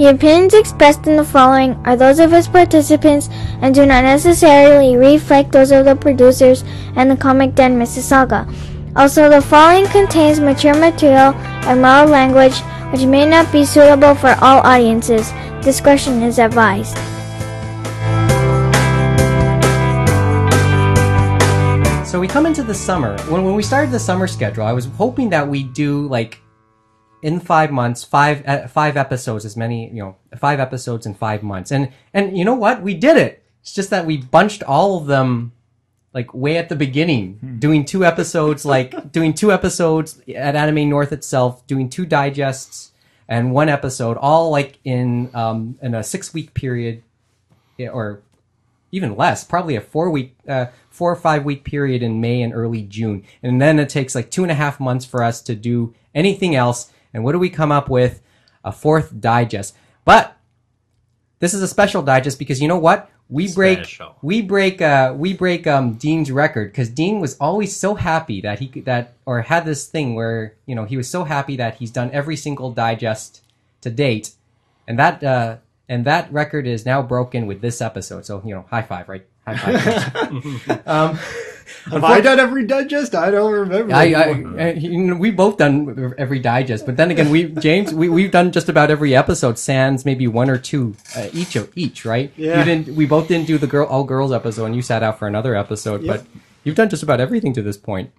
The opinions expressed in the following are those of its participants and do not necessarily reflect those of the producers and the Comic Den Mississauga. Also, the following contains mature material and mild language which may not be suitable for all audiences. Discretion is advised. So we come into the summer. When, when we started the summer schedule, I was hoping that we'd do like in five months, five uh, five episodes, as many you know, five episodes in five months. And and you know what? We did it. It's just that we bunched all of them like way at the beginning, doing two episodes, like doing two episodes at Anime North itself, doing two digests and one episode, all like in um in a six week period, or even less, probably a four week, uh, four or five week period in May and early June. And then it takes like two and a half months for us to do anything else. And what do we come up with? A fourth digest. But this is a special digest because you know what? We break, Special. we break, uh, we break, um, Dean's record because Dean was always so happy that he could, that, or had this thing where, you know, he was so happy that he's done every single digest to date. And that, uh, and that record is now broken with this episode. So, you know, high five, right? High five. um, Have I done every digest? I don't remember. I, I, I- you know, we both done every digest, but then again, we James, we we've done just about every episode. Sans maybe one or two uh, each of each, right? Yeah. You didn't. We both didn't do the girl all girls episode, and you sat out for another episode. But you've done just about everything to this point.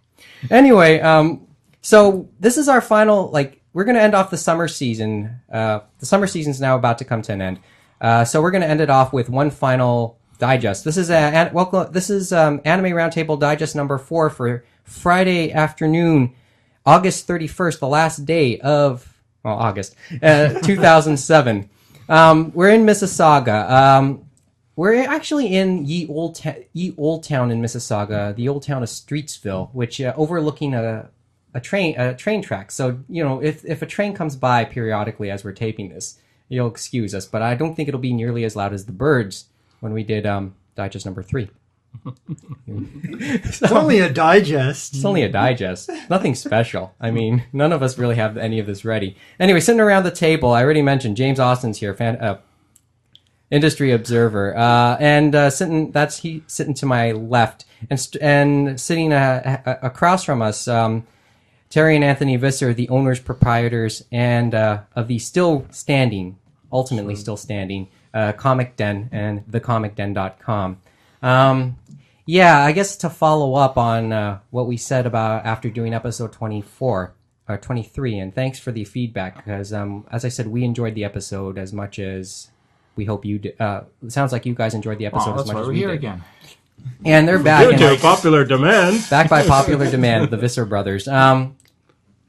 Anyway, um, so this is our final. Like, we're gonna end off the summer season. Uh, the summer season's now about to come to an end. Uh, so we're gonna end it off with one final digest. This is a an, welcome. This is um, Anime Roundtable Digest number four for Friday afternoon, August thirty first, the last day of well August uh, two thousand seven. Um, we're in Mississauga. Um, we're actually in Ye Old Ta- Ye Old Town in Mississauga, the old town of Streetsville, which uh, overlooking a a train a train track. So you know, if if a train comes by periodically as we're taping this, you'll excuse us. But I don't think it'll be nearly as loud as the birds when we did um, digest number three. it's only a digest. It's only a digest, nothing special. I mean, none of us really have any of this ready. Anyway, sitting around the table, I already mentioned James Austin's here, fan, uh, industry observer, uh, and uh, sitting that's he sitting to my left, and st- and sitting uh, across from us, um, Terry and Anthony Visser, the owners, proprietors, and uh, of the still standing, ultimately still standing, uh, Comic Den and thecomicden.com. Um, yeah, I guess to follow up on uh, what we said about after doing episode 24 or 23, and thanks for the feedback because, um, as I said, we enjoyed the episode as much as we hope you did. Uh, it sounds like you guys enjoyed the episode Oh, as much as we're here did. again. And they're back. Due and- to popular demand. back by popular demand, the Visser brothers. Um,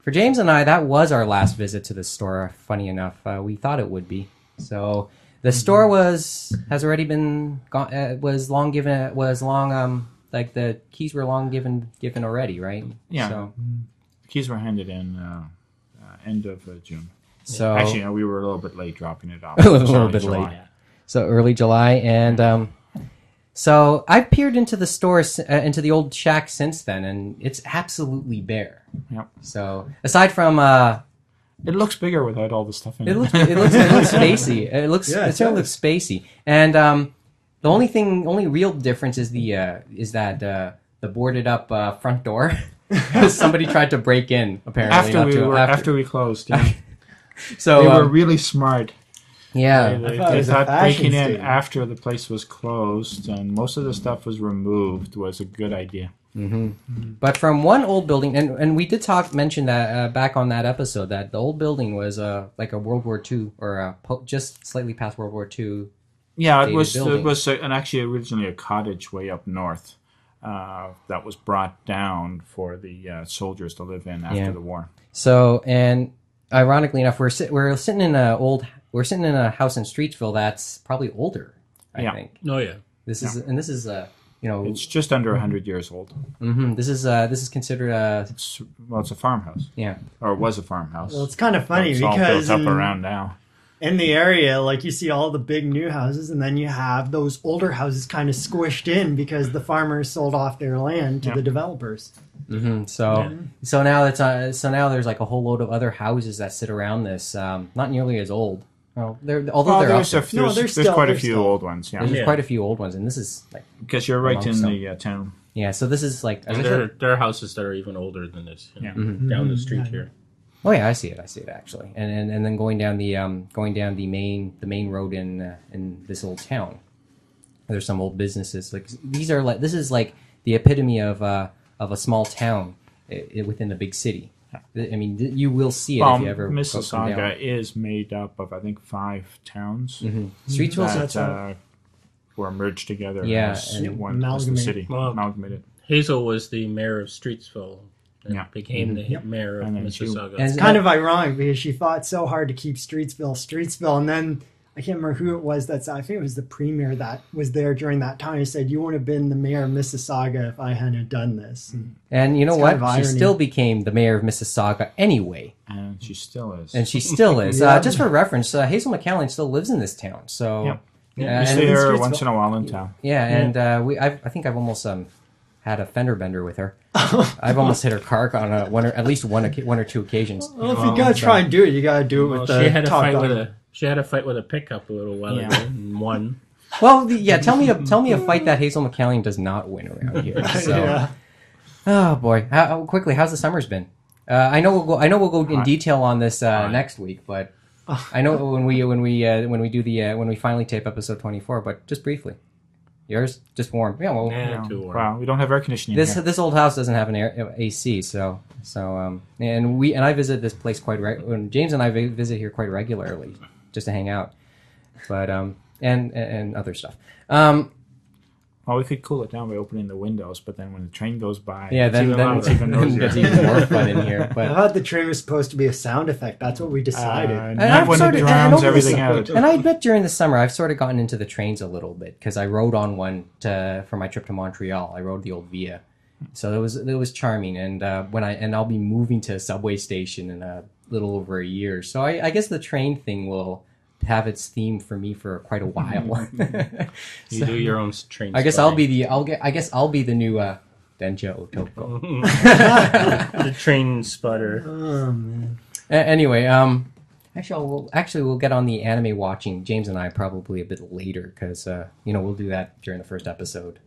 for James and I, that was our last visit to the store. Funny enough, uh, we thought it would be. So the store was has already been gone. Uh, was long given. Was long. Um, like the keys were long given given already, right? Yeah. So, Keys were handed in uh, uh, end of uh, June. so Actually, no, we were a little bit late dropping it off. A little It was early bit July. late. so early July, and um, so I peered into the store, uh, into the old shack since then, and it's absolutely bare. Yep. So aside from uh, It looks bigger without all the stuff in it. It looks it looks it looks spacey. It looks Yeah, it it certainly looks spacey. And um, the only thing, only real difference is the uh, is that uh, the boarded up uh, front door. Somebody tried to break in apparently. after we too- were after, we closed. Yeah. so they were um, really smart. yeah. They, thought they thought fashion breaking in after the place was closed and most of the stuff was removed was a good idea. But from one old building, and, and we did talk mention that uh, back on that episode that the old building was uh, like a World War II or uh, po- just slightly past World War II. Yeah, it was building. it was uh, and actually originally a cottage way up north uh, that was brought down for the uh, soldiers to live in after Yeah. the war. So, and ironically enough, we're sit- we're sitting in a old we're sitting in a house in Streetsville that's probably older. I Yeah. think Oh yeah. this is and this is uh you know It's just under hundred years old. mhm, this is uh this is considered a It's well, it's a farmhouse, yeah or it was a farmhouse. Well, it's kind of funny it's all because built up in, around now. in the area, like you see all the big new houses, and then you have those older houses kind of squished in because the farmers sold off their land to Yeah. the developers. hmm so so now it's uh, so now there's like a whole load of other houses that sit around this um not nearly as old Well, they're although Well, they're up there's, a, there, there's, No, they're there's still- quite a few still- old ones, yeah. there's Yeah. quite a few old ones, and this is like Because you're right in Amongst the uh, town. yeah. So this is like as there, said, there are houses that are even older than this. you know, Yeah. Mm-hmm. Down the Mhm. street Yeah. here. oh yeah, I see it. I see it actually, and and, and then going down the um going down the main the main road in uh, in this old town. There's some old businesses like these are like this is like the epitome of uh of a small town i- i- within a big city. I mean, you will see it Well, if you ever Mississauga down. is made up of, I think, five towns Mhm. Streetsville's that That's uh, were merged together Yeah, as and one as the amalgamated. city. Well, amalgamated. Hazel was the mayor of Streetsville. And Yeah. became the Yep. mayor of And then she- Mississauga. And- kind of ironic because she fought so hard to keep Streetsville Streetsville, and then I can't remember who it was that's I think it was the premier that was there during that time. He said, "You wouldn't have been the mayor of Mississauga if I hadn't done this." And And you know what? She still became the mayor of Mississauga anyway, And she still is. and she still is. Yeah. uh, just for reference, uh, Hazel McCallion still lives in this town. So Yep. yeah, you see her once in a while in town. yeah, and uh, we I, I think I've almost um had a fender bender with her. I've almost hit her car on a, one or at least one one or two occasions. well, if you gotta try and do it, you gotta do it Well, with the she had a fight with a she had a fight with a pickup a little while Yeah. ago and won. Well, the- yeah, tell me a tell me a fight that Hazel McCallion does not win around here. So. yeah. Oh boy! How, how- quickly, how's the summer's been? Uh, I know we'll go. I know we'll go in Hot. detail on this uh, Hot. next week, but I know when we when we uh, when we do the uh, when we finally tape episode twenty four. But just briefly, yours just warm. Yeah, well, Yeah, Yeah. too warm. Wow, we don't have air conditioning this here. this old house doesn't have an air, AC, so so um and we and I visit this place quite right. James and I visit here quite regularly just to hang out, but um and and other stuff. Um Well, we could cool it down by opening the windows, but then when the train goes by, yeah, it's then even then it's even, noisier. it's even more fun in here. But I thought the train was supposed to be a sound effect. That's what we decided. Uh, And not I've when sort it of- and drowns over everything the- out. And I admit during the summer, I've sort of gotten into the trains a little bit because I rode on one to, for my trip to Montreal. I rode the old Via, so it was it was charming. And uh, when I and I'll be moving to a subway station in a little over a year, so I, I guess the train thing will have its theme for me for quite a while. You So, do your own train. I guess I'll be the I'll get I guess I'll be the new uh, Densha Otoko. the train spotter. Oh man. A- anyway, um, actually, we'll, actually, we'll get on the anime watching. James and I probably a bit later because uh, you know we'll do that during the first episode.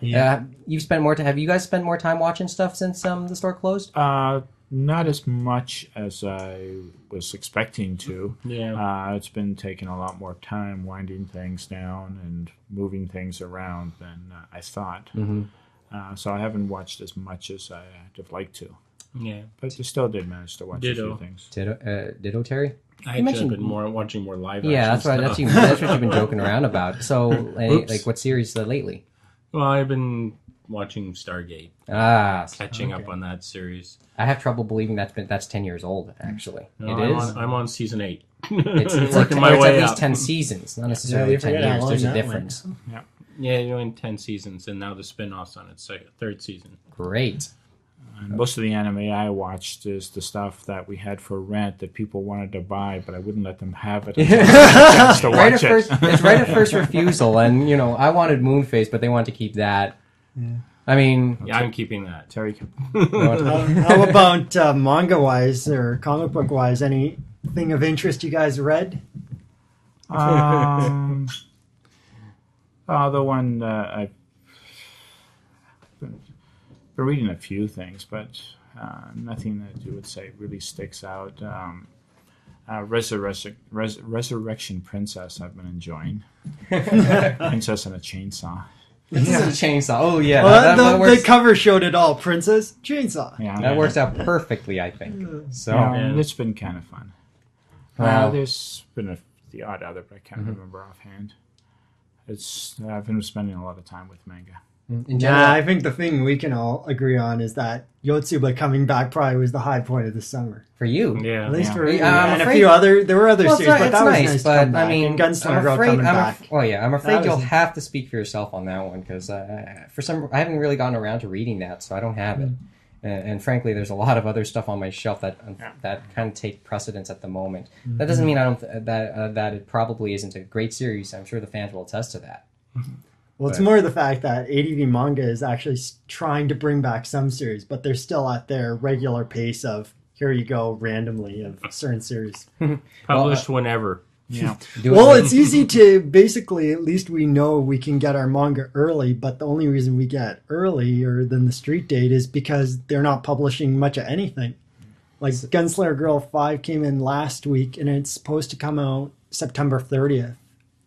Yeah. Uh, you've spent more time. Have you guys spent more time watching stuff since um, the store closed? Uh, not as much as I was expecting to. Yeah. Uh, it's been taking a lot more time winding things down and moving things around than uh, I thought. Mhm. Uh, so I haven't watched as much as I'd have liked to. yeah. But I still did manage to watch a Ditto. few things. Ditto, uh, Ditto Terry. I You actually mentioned- have been more watching more live. Yeah, that's what that's, you, that's what you've been joking around about. So, any, like, what series uh, lately? Well, I've been watching Stargate, Ah, catching Okay. up on that series. I have trouble believing that's been that's ten years old. Actually, No, it I'm is. On, I'm on season eight. It's, it's like working my it's way at least up. ten seasons, not necessarily Yeah, ten years. long There's a that went. difference. Yeah, you're in ten seasons, and now the spin-offs on its second, third season. Great. And most of the anime I watched is the stuff that we had for rent that people wanted to buy, but I wouldn't let them have it until I had a chance to right watch of it. first, it's right of first refusal, and you know I wanted Moon Phase, but they wanted to keep that. I mean, Yeah, I'm keeping that. Terry, How, how about uh, manga wise or comic book wise? Anything of interest you guys read? um, uh, the one uh, I've been, been reading a few things, but uh, nothing that you would say really sticks out. Um, uh, Resurrection, Res- Resurrection Princess, I've been enjoying. Princess and a Chainsaw. This is a chainsaw. Oh yeah, Well, that, the, that the works, cover showed it all. Princess chainsaw. Yeah, that works out perfectly, I think. So Yeah, Yeah. it's been kind of fun. Wow. Uh, there's been a, the odd other, but I can't remember offhand. It's I've been spending a lot of time with manga. In general, Yeah, I think the thing we can all agree on is that Yotsuba coming back probably was the high point of the summer. for you, Yeah. At least Yeah. for Yeah, me. I'm and afraid- a few other. There were other well, series, but it's that was nice, nice. but. I mean, and Gunslinger I'm Girl afraid. coming I'm back. af- well, yeah, I'm afraid was- you'll have to speak for yourself on that one because uh, for some, I haven't really gotten around to reading that, so I don't have it. Mm. And, and frankly, there's a lot of other stuff on my shelf that that kind of take precedence at the moment. That doesn't mean I don't th- that uh, that it probably isn't a great series. I'm sure the fans will attest to that. Well, it's But- more the fact that ADV Manga is actually trying to bring back some series, but they're still at their regular pace of here you go randomly of certain series. Published uh, whenever. Yeah. Well, it's easy to basically, at least we know we can get our manga early, but the only reason we get earlier than the street date is because they're not publishing much of anything. Like Gunslinger Girl 5 came in last week and it's supposed to come out September 30th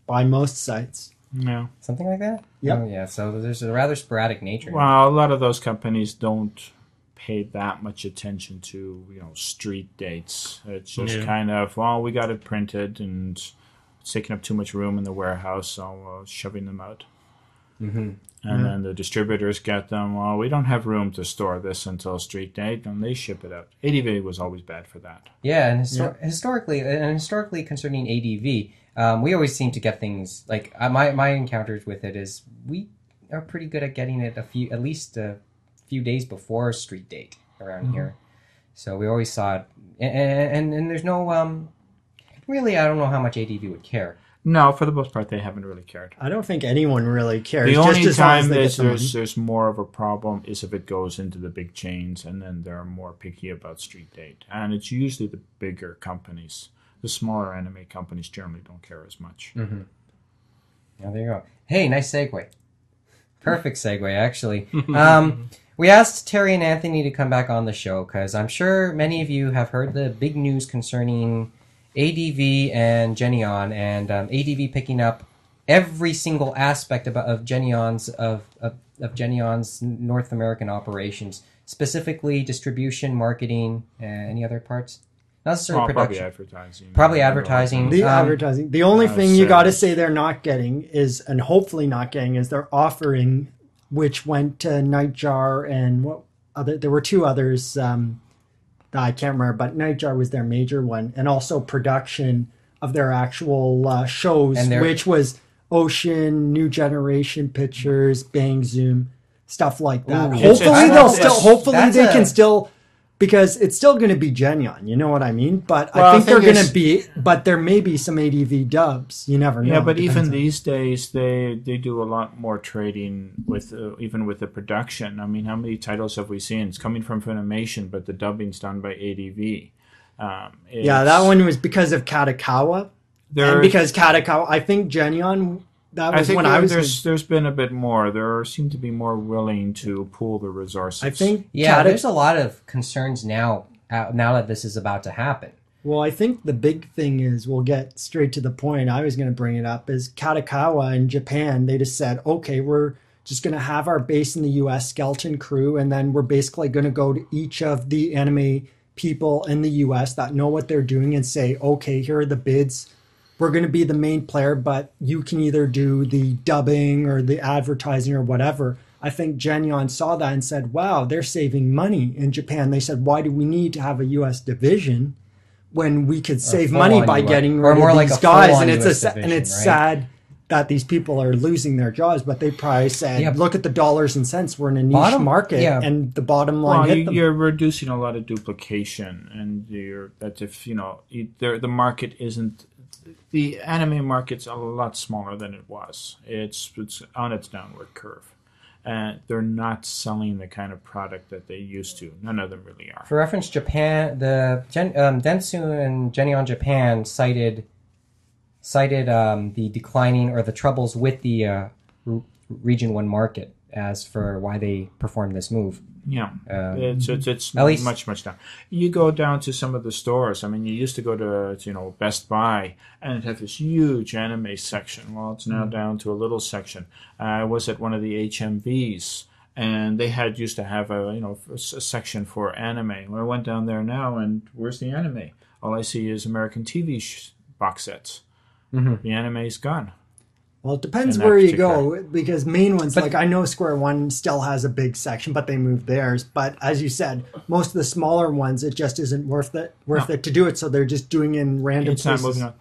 by most sites. Yeah. something like that. Yep. Oh, yeah. So there's a rather sporadic nature. Well, a lot of those companies don't pay that much attention to you know street dates. It's just Yeah. kind of well, we got it printed and it's taking up too much room in the warehouse, so uh, shoving them out. hmm And then the distributors get them. Well, we don't have room to store this until street date, and they ship it out. ADV was always bad for that. Yeah, and histor- historically, and historically concerning ADV, um, we always seem to get things like uh, my my encounters with it is we are pretty good at getting it a few at least a few days before street date around here. So we always saw it, and and, and there's no um, really I don't know how much ADV would care. No, for the most part, they haven't really cared. I don't think anyone really cares. The just only as long as time there's, there's there's more of a problem is if it goes into the big chains, and then they're more picky about street date. And it's usually the bigger companies. The smaller anime companies generally don't care as much. Now there you go. Hey, nice segue. Perfect segue, actually. Um, we asked Terry and Anthony to come back on the show because I'm sure many of you have heard the big news concerning ADV and Geneon, and um, ADV picking up every single aspect about, of Geneon's of, of of Geneon's North American operations, specifically distribution, marketing, and any other parts. Not necessarily Well, probably production. advertising. Probably advertising. The Um, advertising. The only uh, thing you got to say they're not getting is, and hopefully not getting, is their offering, which went to Nightjar and what other? There were two others um, that I can't remember, but Nightjar was their major one, and also production of their actual uh, shows, And their- which was Ocean, New Generation Pictures, Bang Zoom, stuff like that. Ooh. Hopefully they'll still. Hopefully they a- can still. Because it's still going to be Geneon, you know what I mean? But Well, I I think they're going to be, but there may be some ADV dubs. You never know. Yeah, but even on- these days, they they do a lot more trading with uh, even with the production. I mean, how many titles have we seen? It's coming from Funimation, but the dubbing's done by ADV. Um, yeah, that one was because of Kadokawa, There, and because Kadokawa, I think Geneon. That I think when there- I was. there's there's been a bit more. There seem to be more willing to pool the resources. I think. Yeah, Kata- there's a lot of concerns now. Uh, now that this is about to happen. Well, I think the big thing is we'll get straight to the point. I was going to bring it up is Kadokawa in Japan. They just said, okay, we're just going to have our base in the U.S. skeleton crew, and then we're basically going to go to each of the anime people in the U.S. that know what they're doing and say, okay, here are the bids. We're going to be the main player, but you can either do the dubbing or the advertising or whatever. I think Geneon saw that and said, wow, they're saving money in Japan. They said, why do we need to have a U.S. division? when we could save money by US getting or rid more of these a guys, and it's a US sa- and it's right? sad that these people are losing their jobs. But they probably said, Yeah. "Look at the dollars and cents. We're in a niche Bottom- market, yeah. and the bottom line well, hit you, them." you're reducing a lot of duplication, and you're that if you know you, the market isn't the anime market's a lot smaller than it was. It's it's on its downward curve, and they're not selling the kind of product that they used to. None of them really are. For reference, Japan, the Gen, um, Dentsu and Geneon Japan cited cited um, the declining or the troubles with the uh, Region One market as for why they perform this move. Yeah, Um, it's it's, it's At least- much much down. You go down to some of the stores. I mean, you used to go to you know Best Buy and it had this huge anime section. Well, it's now down to a little section. I was at one of the HMVs and they had used to have a you know a section for anime. Well, I went down there now and where's the anime? All I see is American TV sh- box sets. Mhm. The anime's gone. Well, it depends where you go because main ones But- like I know Square One still has a big section, but they moved theirs. But as you said, most of the smaller ones, it just isn't worth it worth it to do it. So they're just doing in random it's places. not moving on.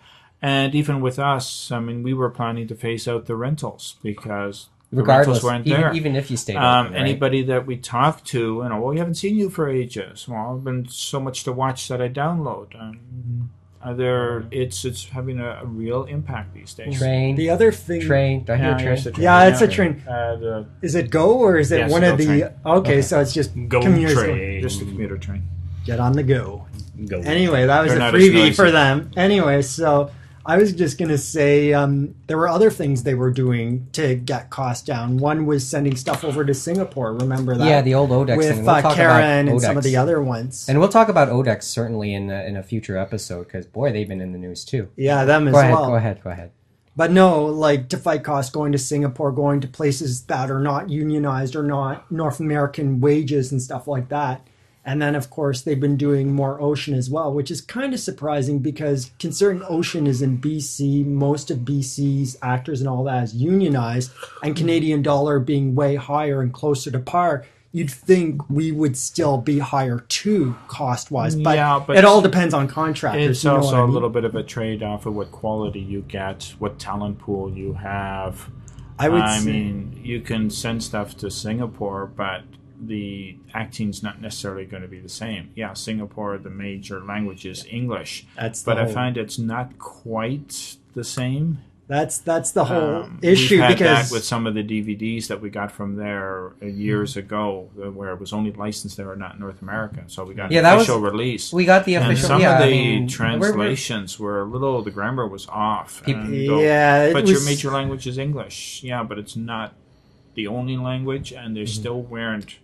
And even with us, I mean, we were planning to phase out the rentals because the Regardless, rentals weren't even, there. even if you stayed um, open, right? anybody that we talk to, you know, well, we haven't seen you for ages. Well, I've been so much to watch that I download. Um, uh, there, it's it's having a, a real impact these days. train, The other thing, train. Do I hear Yeah, train? yes, train. Yeah, it's a train. Uh, the, is it Go or is it Yes, one of the? train. Okay, so it's just Go commuters train. just a commuter train. Get on the go. Go. Anyway, that was They're a freebie for them. Anyway, so I was just gonna say um, there were other things they were doing to get costs down. One was sending stuff over to Singapore. Remember that? Yeah, the old Odex with thing. We'll uh, talk Karen and some of the other ones. And we'll talk about Odex certainly in a, in a future episode because boy, they've been in the news too. yeah, them as Go ahead, well. go ahead, go ahead. But no, like to fight costs, going to Singapore, going to places that are not unionized or not North American wages and stuff like that. And then, of course, they've been doing more ocean as well, which is kind of surprising because considering ocean is in BC, most of BC's actors and all that is unionized, and Canadian dollar being way higher and closer to par, you'd think we would still be higher too, cost wise. But, Yeah, but it all depends on contractors. It's you know also I a mean? little bit of a trade off of what quality you get, what talent pool you have. I would I say- mean, you can send stuff to Singapore, but the acting's not necessarily going to be the same. Yeah, Singapore, the major language is English, That's but I find it's not quite the same. That's that's the whole Um, issue because that with some of the DVDs that we got from there years ago, uh, where it was only licensed there and not in North America. So we got Yeah, that was- official release. We got the official. and official. some yeah, of I the mean, we're- we're- translations were a little. The grammar was off. Peop- and go, yeah, but your major language is English. Yeah, but it's not the only language, and they still weren't.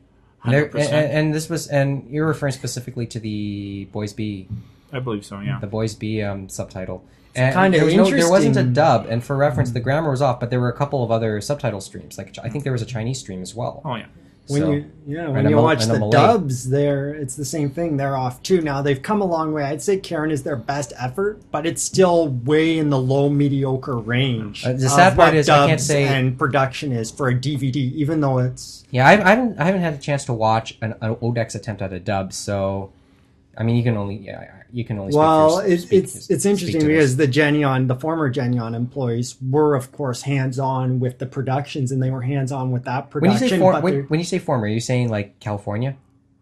And, Hundred and, percent. and this was, and you're referring specifically to the Boys Be, I believe so. Yeah. the Boys Be um, subtitle. And kinda there, was no, there wasn't a dub, and for reference, the grammar was off, but there were a couple of other subtitle streams. Like I think there was a Chinese stream as well. Oh yeah. When So- you yeah when you Mal- watch a the dubs there it's the same thing. They're off too. Now they've come a long way. I'd say karen is their best effort but it's still way in the low mediocre range Uh, the sad part is I can't say- and production is for a dvd even though it's Yeah, I, I haven't I haven't had a chance to watch an, an Odex attempt at a dub, so I mean, you can only yeah you can only. Speak well for, it's speak- it's speak it's to interesting this. because the Geneon the former Geneon employees were of course hands-on with the productions and they were hands-on with that production. when you production say for, when, when you say former, are you saying like California?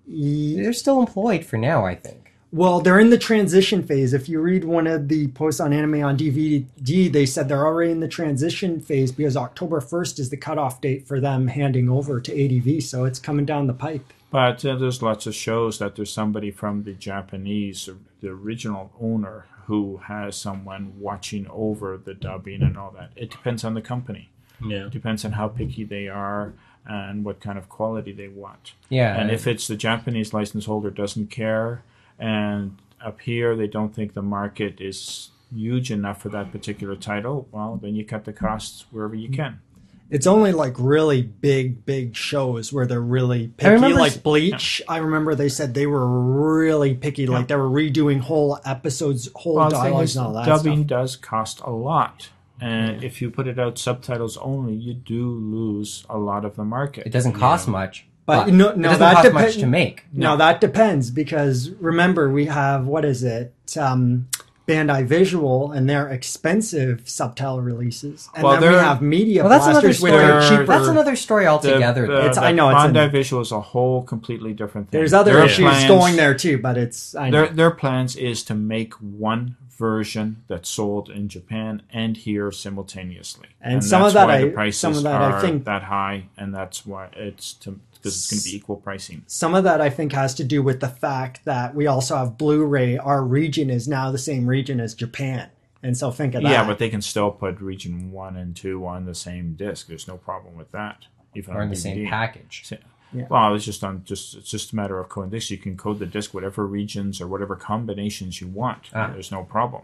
Ye- They're still employed for now, I think. Well, they're in the transition phase. If you read one of the posts on anime on DVD, they said they're already in the transition phase because October 1st is the cutoff date for them handing over to ADV. So it's coming down the pipe. But uh, there's lots of shows that there's somebody from the Japanese, the original owner, who has someone watching over the dubbing and all that. It depends on the company. Yeah. It depends on how picky they are and what kind of quality they want. Yeah, And if it's the Japanese license holder doesn't care, and up here they don't think the market is huge enough for that particular title, well, then you cut the costs wherever you can. It's only like really big, big shows where they're really picky. remember Like Bleach, I remember they said they were really picky. Like they were redoing whole episodes, whole Well, dialogues and all that dubbing stuff. does cost a lot. And if you put it out subtitles only, you do lose a lot of the market. it doesn't cost much, But but, no- it no, doesn't that cost depen- much to make. No, that depends because remember we have what is it? Um, Bandai Visual and their expensive subtitle releases, and Well, then we they're- have Media Well, that's another Blasters story. with They're- cheaper. That's another story altogether. The, the, It's- I know, Bandai in- Visual is a whole completely different thing. There's other Their issues plans- going there too, but it's I know. Their their plans is to make one version that's sold in Japan and here simultaneously. And some of that's that why I- the prices some of that I are think- that high, and that's why it's to because it's going to be equal pricing. Some of that I think has to do with the fact that we also have Blu-ray. Our region is now the same region as Japan, and so think of that. Yeah, but they can still put region one and two on the same disc. There's no problem with that. Even or on in the DVD. same package. Sa- Yeah. Well, it's just on just it's just a matter of coding disc. You can code the disc whatever regions or whatever combinations you want. Ah. There's no problem.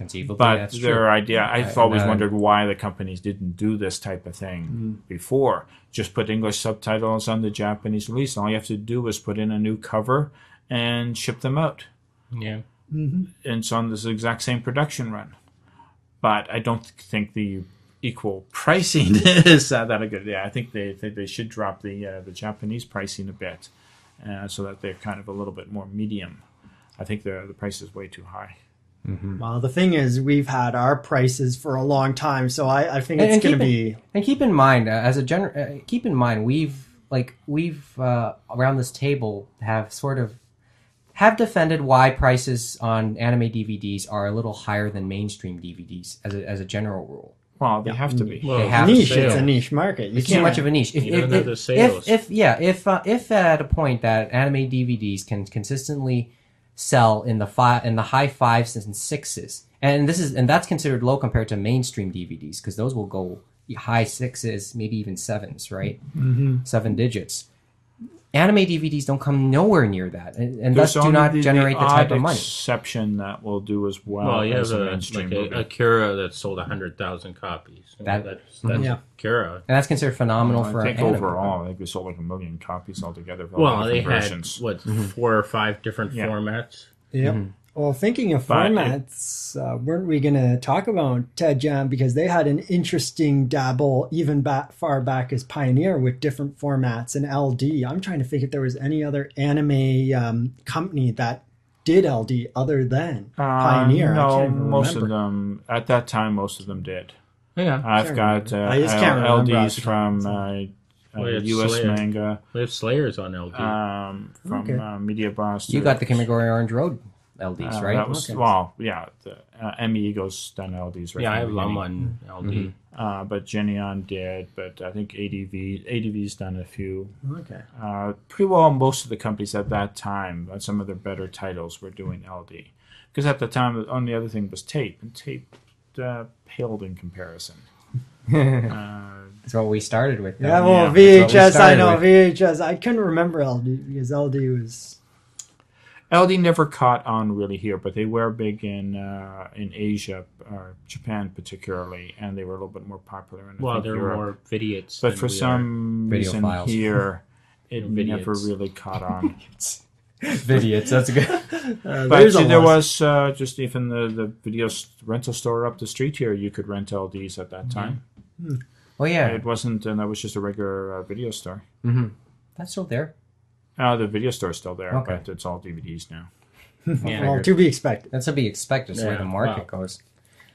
Conceivably, But that's their true. idea, I've Uh, always uh, wondered why the companies didn't do this type of thing Mm-hmm. before. Just put English subtitles on the Japanese release. All you have to do is put in a new cover and ship them out. Yeah. And it's on this exact same production run. But I don't think the equal pricing is uh, that a good. Yeah, I think they think they should drop the uh, the Japanese pricing a bit, uh, so that they're kind of a little bit more medium. I think the the price is way too high. Well, the thing is, we've had our prices for a long time, so I, I think And- it's going to be. And keep in mind, uh, as a general, uh, keep in mind, we've like we've uh, around this table have sort of have defended why prices on anime DVDs are a little higher than mainstream DVDs as a, as a general rule. Well, they have to be. Well, They have the niche. sale. It's a niche market. You It's too can't much of a niche. If, if, if, if, if yeah, if uh, if at a point that anime DVDs can consistently sell in the five in the high fives and sixes, and this is and that's considered low compared to mainstream DVDs because those will go high sixes, maybe even sevens, right? Mm-hmm. Seven digits. Anime DVDs don't come nowhere near that, and, and thus do only not generate the, type odd of money. exception that will do as well, Well, you have as a a, like a. Akira that sold hundred thousand copies. That- that's that's mm-hmm. Yeah. Akira. And that's considered phenomenal I for think anime. overall, I think we sold like a million copies altogether. For Well, they different had versions. what mm-hmm. four or five different Yeah. formats. Yep. Mm-hmm. Well, thinking of formats, uh, weren't we going to talk about Ted Jam because they had an interesting dabble even back far back as Pioneer with different formats and LD. I'm trying to think if there was any other anime um, company that did LD other than Uh, Pioneer. I no, most remember. of them at that time. Most of them did. Yeah, I've got uh. I just can't remember off LDs from uh, uh, U.S. Slayer. manga, we have Slayers on LD. um, from Okay. uh, Media Blast. You got the Kimagure Orange Road LDs, Uh, right? That was, Okay. Well, yeah, the uh, AnimEigo's done LDs. Right yeah, I from have the Lum beginning. on LD. Uh, but Geneon did, but I think ADV ADV's done a few. Okay. Uh, pretty well, most of the companies at that time, some of their better titles were doing LD, because at the time the only other thing was tape, and tape uh, paled in comparison. uh, That's what we started with. though. Yeah, well, Yeah, that's what we VHS, I know with. VHS. I couldn't remember LD because LD was. LD never caught on really here, but they were big in uh, in Asia, or Japan particularly, and they were a little bit more popular in I Well, think, there Europe. are more vidiots. But for some reason files. here, it Vidiots. never really caught on. Videos. That's a good. Uh, But there's a see, there was uh, just even the, the video rental store up the street here. You could rent LDs at that time. Oh yeah, It wasn't, and that was just a regular uh, video store. that's still there. Uh, the video store's still there, Okay. but it's all DVDs now. Yeah. well, to be expected. That's to be expected. That's the way Yeah, the market wow. goes.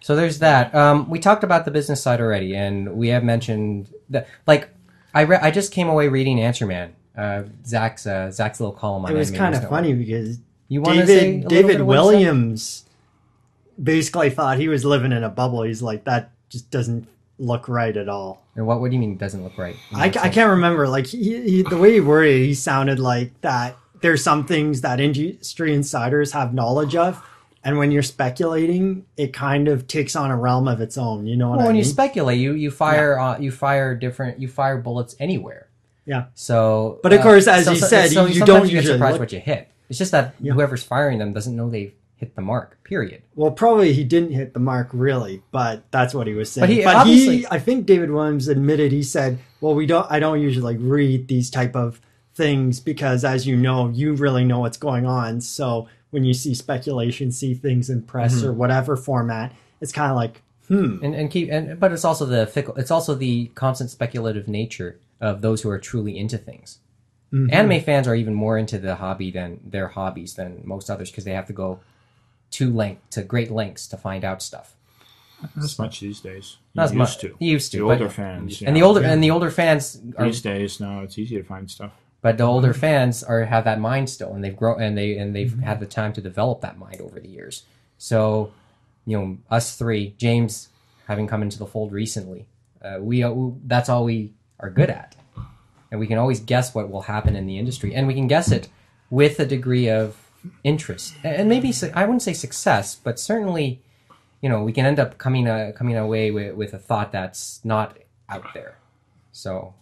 So there's that. Um, we talked about the business side already, and we have mentioned that. Like, I re- I just came away reading Answer Man. Uh, Zac's uh, Zac's little column on It was kind of funny because You want say a David David bit of what he said? Williams basically thought he was living in a bubble. He's like that just doesn't look right at all. And what? What do you mean it doesn't look right? I, I can't remember. Like he, he, the way he worded it, he sounded like that. There's some things that industry insiders have knowledge of, and when you're speculating, it kind of takes on a realm of its own. You know what Well, I when mean? you speculate, you you fire uh, you fire different you fire bullets anywhere. Yeah. So, But of uh, course, as so- you so- said, so you- don't you usually surprised look- what you hit. It's just that Yeah. whoever's firing them doesn't know they've hit the mark. Period. well, probably he didn't hit the mark really, but that's what he was saying. But he- but he, I think David Williams admitted he said, "Well, we don't. I don't usually read these type of things because, as you know, you really know what's going on. So when you see speculation, see things in press Mm-hmm. or whatever format, it's kind of like, hmm, and and keep and but it's also the fickle it's also the constant speculative nature of those who are truly into things Mm-hmm. anime fans are even more into the hobby than their hobbies than most others because they have to go to length to great lengths to find out stuff Not as much these days. You Not as used much. to. Used to, The older fans. and the yeah. older and the older fans are These days, now it's easy to find stuff. but the older Mm-hmm. fans are have that mind still and they've grown and they and they've had the time to develop that mind over the years so you know us three james having come into the fold recently uh, we uh, that's all we are good at and we can always guess what will happen in the industry and we can guess it with a degree of interest and maybe i wouldn't say success but certainly you know we can end up coming uh, coming away with, with a thought that's not out there so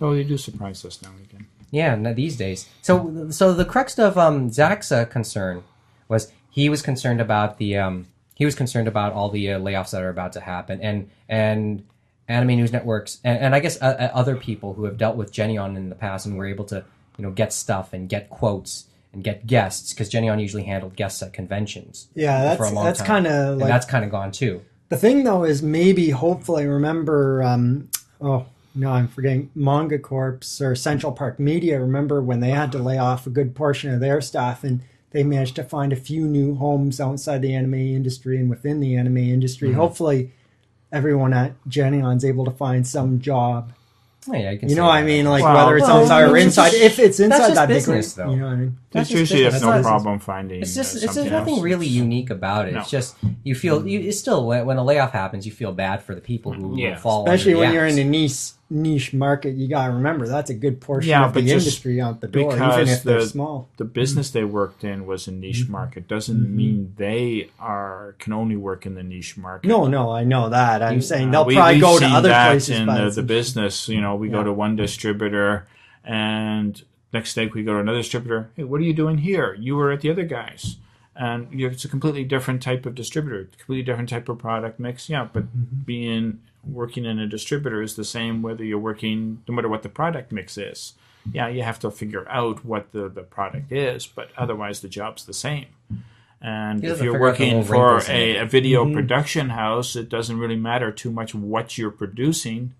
Oh, they do surprise us now and again. yeah, these days. So, so the crux of um, Zac's uh, concern was he was concerned about the um, he was concerned about all the uh, layoffs that are about to happen, and and anime news networks, and, and I guess uh, uh, other people who have dealt with Geneon in the past and were able to you know get stuff and get quotes and get guests because Geneon usually handled guests at conventions. yeah, that's that's kind of like that's kind of gone too. The thing though is maybe hopefully remember um oh no I'm forgetting Manga Corps or Central Park Media remember when they had to lay off a good portion of their staff and they managed to find a few new homes outside the anime industry and within the anime industry. Mm-hmm. Hopefully everyone at Geneon's able to find some job. Yeah, you can You know what I mean? Like Well, whether it's well, outside I or mean, inside. it's If it's inside just that'd business, great. though. You know what I mean? That's It's just usually business. have no It's problem finding. It's just uh, it's there's something nothing else. really unique about it. No. It's just you feel you it's still when, when a layoff happens, you feel bad for the people who Yeah. fall. Especially under the when you're in axe. a niche niche market, you gotta remember that's a good portion Yeah, of the industry out the door, even if they're the- small. the business they worked in was a niche Mm-hmm. market doesn't mean they are can only work in the niche market. No, no, I know that. I'm You- saying Uh, they'll we- probably we've go to other places. in the, the business. You know, we go to one distributor, and next day we go to another distributor. Hey, what are you doing here? You were at the other guys, and you it's a completely different type of distributor, completely different type of product mix. Yeah, but Mm-hmm. being working in a distributor is the same whether you're working no matter what the product mix is. Yeah, you have to figure out what the, the product is, but otherwise the job's the same. And You if you're figure out the working for a, a video Mm-hmm. production house, it doesn't really matter too much what you're producing.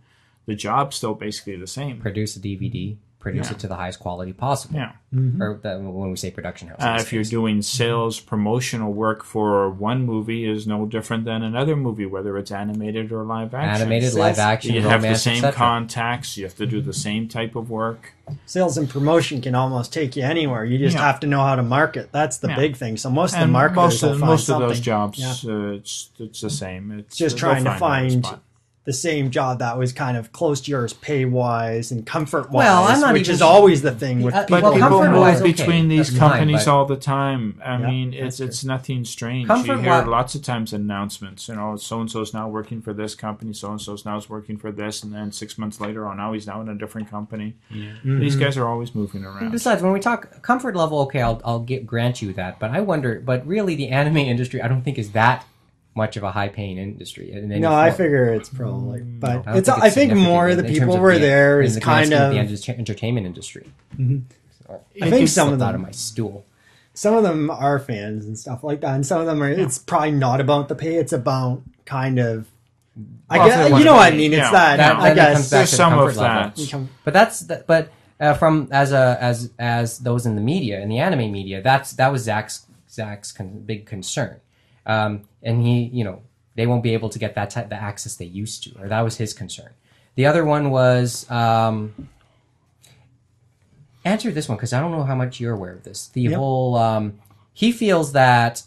The job's still basically the same. Produce a DVD, produce Yeah. it to the highest quality possible. Yeah. Or the, when we say production house. Uh, if you're doing sales promotional work for one movie is no different than another movie, whether it's animated or live action. animated, live action, you have the same contacts. You have to do the same type of work. sales and promotion can almost take you anywhere. You just Yeah. have to know how to market. That's the Yeah. big thing. So most of the marketers most will of find most of those jobs, Yeah. uh, it's it's the same. It's just they'll trying to find spot. The same job that was kind of close to yours, pay wise and comfort wise, Well, I'm not which is always the thing with Uh, people. But people comfort-wise, move okay, between these that's fine, companies but- all the time. I Yeah, mean, that's it's it's nothing strange. Comfort you hear wi- lots of times announcements. You know, so and so's now working for this company. So and so's now is working for this, and then six months later, oh, now he's now in a different company. Mm-hmm. These guys are always moving around. Besides, when we talk comfort level, okay, I'll I'll get grant you that, but I wonder, but really, the anime industry, I don't think is that much of a high paying industry. in any no, I figure it's probably, but I don't it's. think I think more of the people of were the- there in is the kind scheme of. the entertainment industry. I think some of them out them of my stool. some of them are fans and stuff like that, and some of them are. It's probably not about the pay; it's about kind of. I Well, if guess you know what I mean. It's yeah. that, That- I then it comes guess. There's to the some comfort of that. Come- But that's that, but uh, from as a as as those in the media in the anime media, that's that was Zac's Zac's con- big concern, um, and he you know they won't be able to get that type the access they used to, or that was his concern. The other one was um, answer this one because I don't know how much you're aware of this. The Yep. whole um, he feels that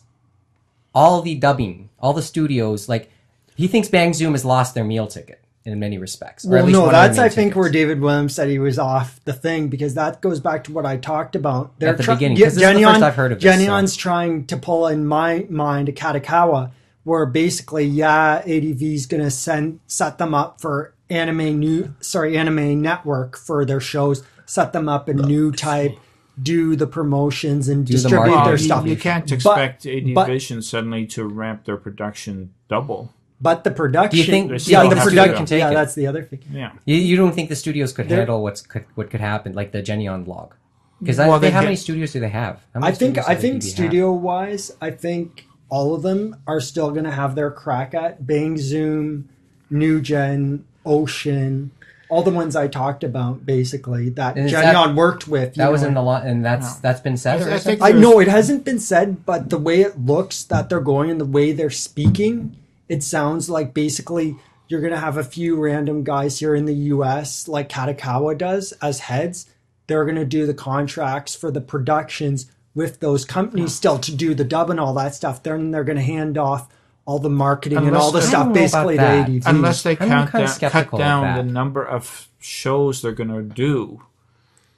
all the dubbing, all the studios, like he thinks Bang Zoom has lost their meal ticket in many respects. or at Well, least no, one that's main I think tickets. where David Williams said he was off the thing because that goes back to what I talked about. They're At the try- beginning, 'cause this is the first I've heard of this, Geneon's trying to pull in my mind a Kadokawa, where basically, yeah, ADV is going to send set them up for anime new, sorry, anime network for their shows, set them up in new type, do the promotions and the distribute marketing. their you, stuff. you can't But- expect AD but- Vision suddenly to ramp their production double. But the production, Do you think- do you yeah, think the the production, studio can take yeah, it? that's the other thing. Yeah. You, you don't think the studios could They're- handle what's could, what could happen, like the Geneon vlog? Because Well, they, they how get- many studios do they have? I think I think ADV have? studio wise, I think all of them are still going to have their crack at Bang Zoom, New Gen, Ocean, all the ones I talked about basically that And is Geneon that- worked with. you That was in the lot, and that's that's been said. I- I I know it hasn't been said, but the way it looks that they're going and the way they're speaking, it sounds like basically you're going to have a few random guys here in the US, like Kadokawa does, as heads. They're going to do the contracts for the productions with those companies still to do the dub and all that stuff. Then they're going to hand off all the marketing and all the stuff basically to about. ADV. Unless they count kinda down, cut down the number of shows they're going to do,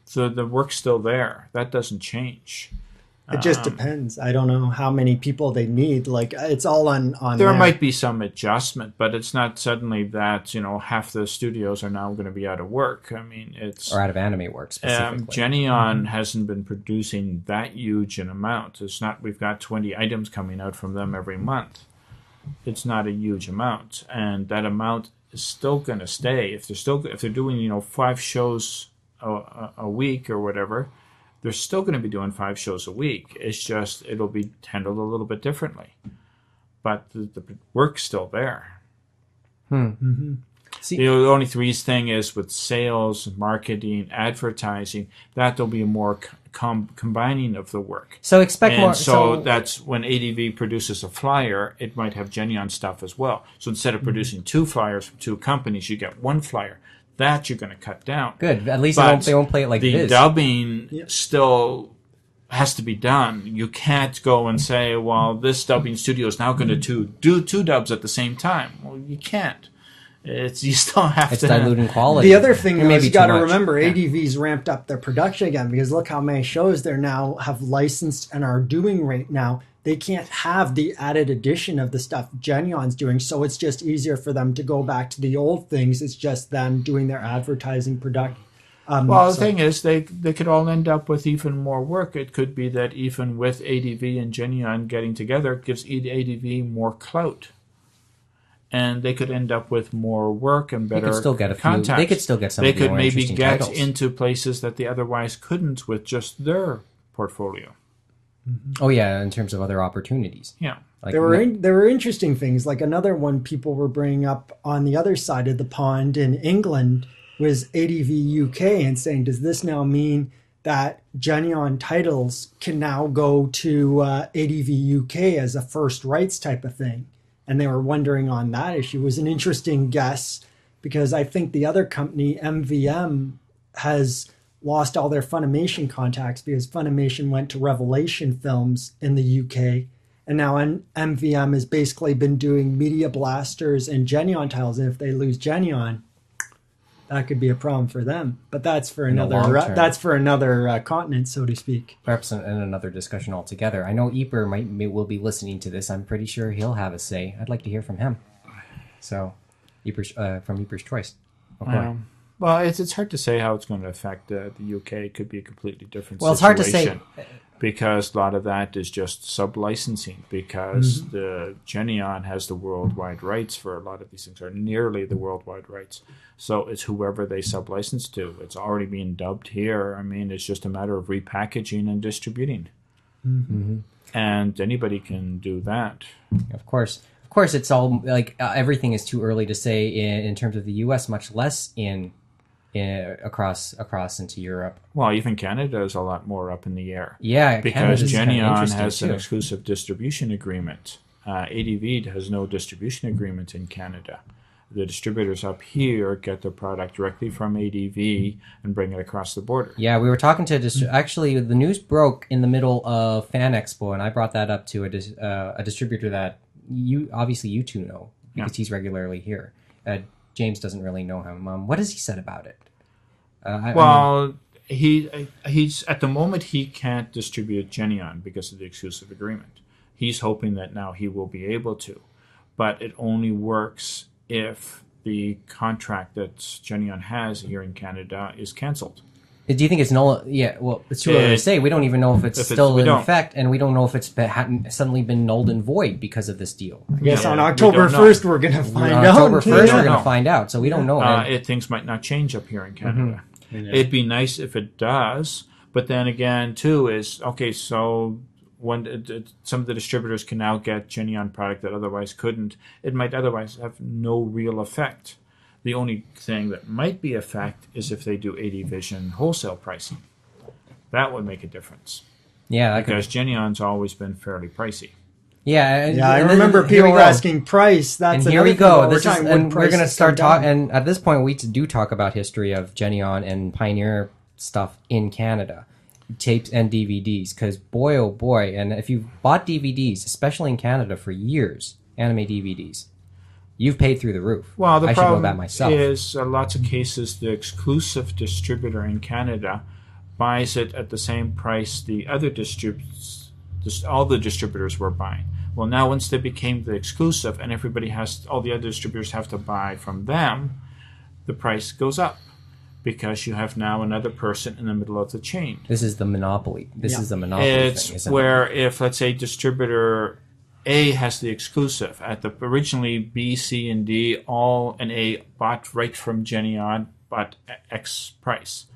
so the work's still there. That doesn't change. It just um, depends. I don't know how many people they need. Like it's all on on There there. might be some adjustment, but it's not suddenly that you know half the studios are now going to be out of work. I mean, it's or out of anime work um, specifically. Geneon hasn't been producing that huge an amount. It's not. We've got twenty items coming out from them every month. It's not a huge amount, and that amount is still going to stay. If they're still if they're doing you know five shows a, a, a week or whatever, they're still going to be doing five shows a week. It's just it'll be handled a little bit differently, but the, the work's still there. Hmm. Mm-hmm. See, The only three thing is with sales, marketing, advertising, that there'll be a more com- combining of the work. so expect And more. so, So, that's when ADV produces a flyer, it might have Geneon stuff as well. So instead of mm-hmm. producing two flyers from two companies, you get one flyer. That you're going to cut down. good. At least they But won't, they won't play it like this. the this. dubbing still has to be done. You can't go and say, "Well, this dubbing studio is now going to do do two dubs at the same time." Well, you can't. It's you still have to. It's to diluting quality. The other thing It though, is you got to remember, Yeah. ADV's ramped up their production again because look how many shows they're now have licensed and are doing right now. They can't have the added addition of the stuff Geneon's doing, so it's just easier for them to go back to the old things. It's just them doing their advertising product. Um, Well, the so- thing is, they they could all end up with even more work. It could be that even with ADV and Geneon getting together, it gives E- ADV more clout, and they could end up with more work and better. could still get a few- contacts. they could still get some They of the could more maybe interesting get titles. into places that they otherwise couldn't with just their portfolio. Oh yeah, in terms of other opportunities. Yeah. Like there were ne- in, there were interesting things. Like another one people were bringing up on the other side of the pond in England was ADV UK and saying, does this now mean that Geneon titles can now go to uh, ADV UK as a first rights type of thing? And they were wondering on that issue. It was an interesting guess because I think the other company MVM has lost all their Funimation contacts because Funimation went to Revelation Films in the UK, and now N- MVM has basically been doing Media Blasters and Geneon titles. And if they lose Geneon, that could be a problem for them. But that's for In another uh, that's for another uh, continent, so to speak. perhaps in, in another discussion altogether. I know Eper might may, will be listening to this. I'm pretty sure he'll have a say. I'd like to hear from him. So, Eper's, uh, from Eper's choice. Okay. Um, well, it's it's hard to say how it's going to affect uh, the UK. It could be a completely different. Situation. Well, it's hard to say. because a lot of that is just sub licensing because Mm-hmm. the Geneon has the worldwide rights for a lot of these things, or nearly the worldwide rights. So it's whoever they sub license to. It's already being dubbed here. I mean, it's just a matter of repackaging and distributing. Mm-hmm. And anybody can do that. Of course, of course, it's all like uh, everything is too early to say in, in terms of the U.S. Much less in, in across across into Europe. Well, even Canada is a lot more up in the air. Yeah, because Canada's kinda Geneon interesting, has an exclusive distribution agreement. Uh, ADV has no distribution agreement in Canada. The distributors up here get their product directly from ADV and bring it across the border. Yeah, we were talking to a distri- actually the news broke in the middle of Fan Expo, and I brought that up to a dis- uh, a distributor that you obviously you two know because he's regularly here. Uh, James doesn't really know him. Um, what has he said about it? Uh, I- I mean- Well, he he's at the moment he can't distribute Geneon because of the exclusive agreement. He's hoping that now he will be able to, but it only works if the contract that Geneon has here in Canada is cancelled. Do you think it's null? Yeah, well, it's too early to say. We don't even know if it's if still we in don't. effect, and we don't know if it's been, hadn't suddenly been nulled and void because of this deal. I guess Yeah, on we October don't know. first, we're gonna find On out. October first, Yeah. we're going to find out. So we don't know. Uh, it, things might not change up here in Canada. It'd be nice if it does, but then again, too, is okay. So when it- it- some of the distributors can now get Geneon product that otherwise couldn't, it might otherwise have no real effect. The only thing that might be a fact is if they do 80 Vision wholesale pricing. That would make a difference yeah, that could- because Geneon's always been fairly pricey. yeah, Yeah, I remember here people were asking price. That's and here we go. This is, we're and we're going to start talking. And at this point, we do talk about history of Geneon and Pioneer stuff in Canada, tapes and DVDs. Because boy, oh boy, and if you've bought DVDs, especially in Canada for years, anime DVDs, you've paid through the roof. Well, the I should know problem that myself. is uh, lots of cases the exclusive distributor in Canada buys it at the same price the other distributors, all the distributors were buying. Well, now once they became the exclusive and everybody has, all the other distributors have to buy from them, the price goes up because you have now another person in the middle of the chain. this is the monopoly. This Yeah. is the monopoly It's thing, isn't it? where if let's say distributor A has the exclusive at the originally B, C, and D all and A bought right from Geneon but X price.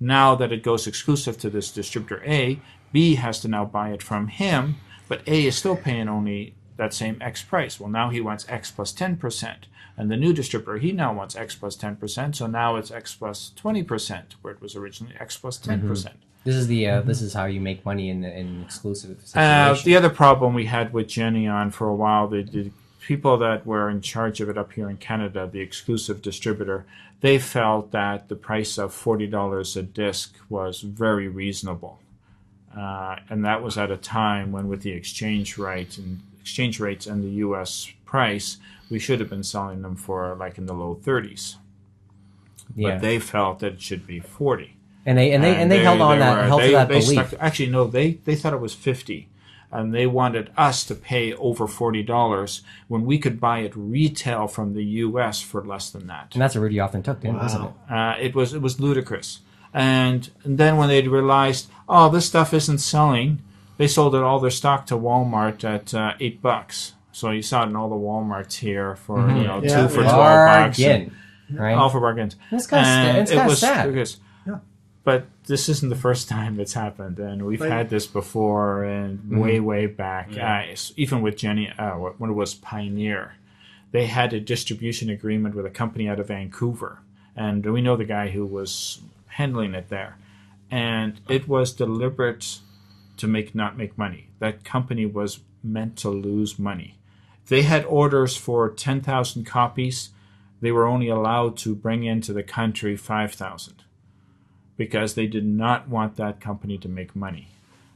Now that it goes exclusive to this distributor A, B has to now buy it from him, but A is still paying only that same X price. Well, now he wants X plus plus ten percent. And the new distributor, he now wants X plus 10%, so now it's X plus 20%, where it was originally X plus 10%. percent This is the uh, this is how you make money in in exclusive Uh, the other problem we had with Jenny Geneon for a while, the, the people that were in charge of it up here in Canada, the exclusive distributor, they felt that the price of forty dollars a disc was very reasonable, uh, and that was at a time when, with the exchange rate and exchange rates and the U.S. price, we should have been selling them for like in the low 30s. Yeah. But they felt that it should be 40. And they and they and they, held on that were- held they, to that they belief. stuck- actually, no, they they thought it was 50. And they wanted us to pay over forty dollars when we could buy it retail from the U.S. for less than that. and that's what Rudy often took, didn't, wasn't it? Uh, it was it was ludicrous. And, and then when they realized, oh, this stuff isn't selling, they sold it all their stock to Walmart at uh, eight bucks. So you saw it in all the WalMarts here for you know Yeah. two for twelve bucks, and Bargain, right? all for bargains. It's kinda sta- it's it kinda was sad. ludicrous. But this isn't the first time it's happened, and we've But- had this before, and Mm-hmm. way, way back. Uh, even with Jenny, uh, when it was Pioneer, they had a distribution agreement with a company out of Vancouver, and we know the guy who was handling it there, and it was deliberate to make not make money. That company was meant to lose money. They had orders for ten thousand copies. They were only allowed to bring into the country five thousand because they did not want that company to make money.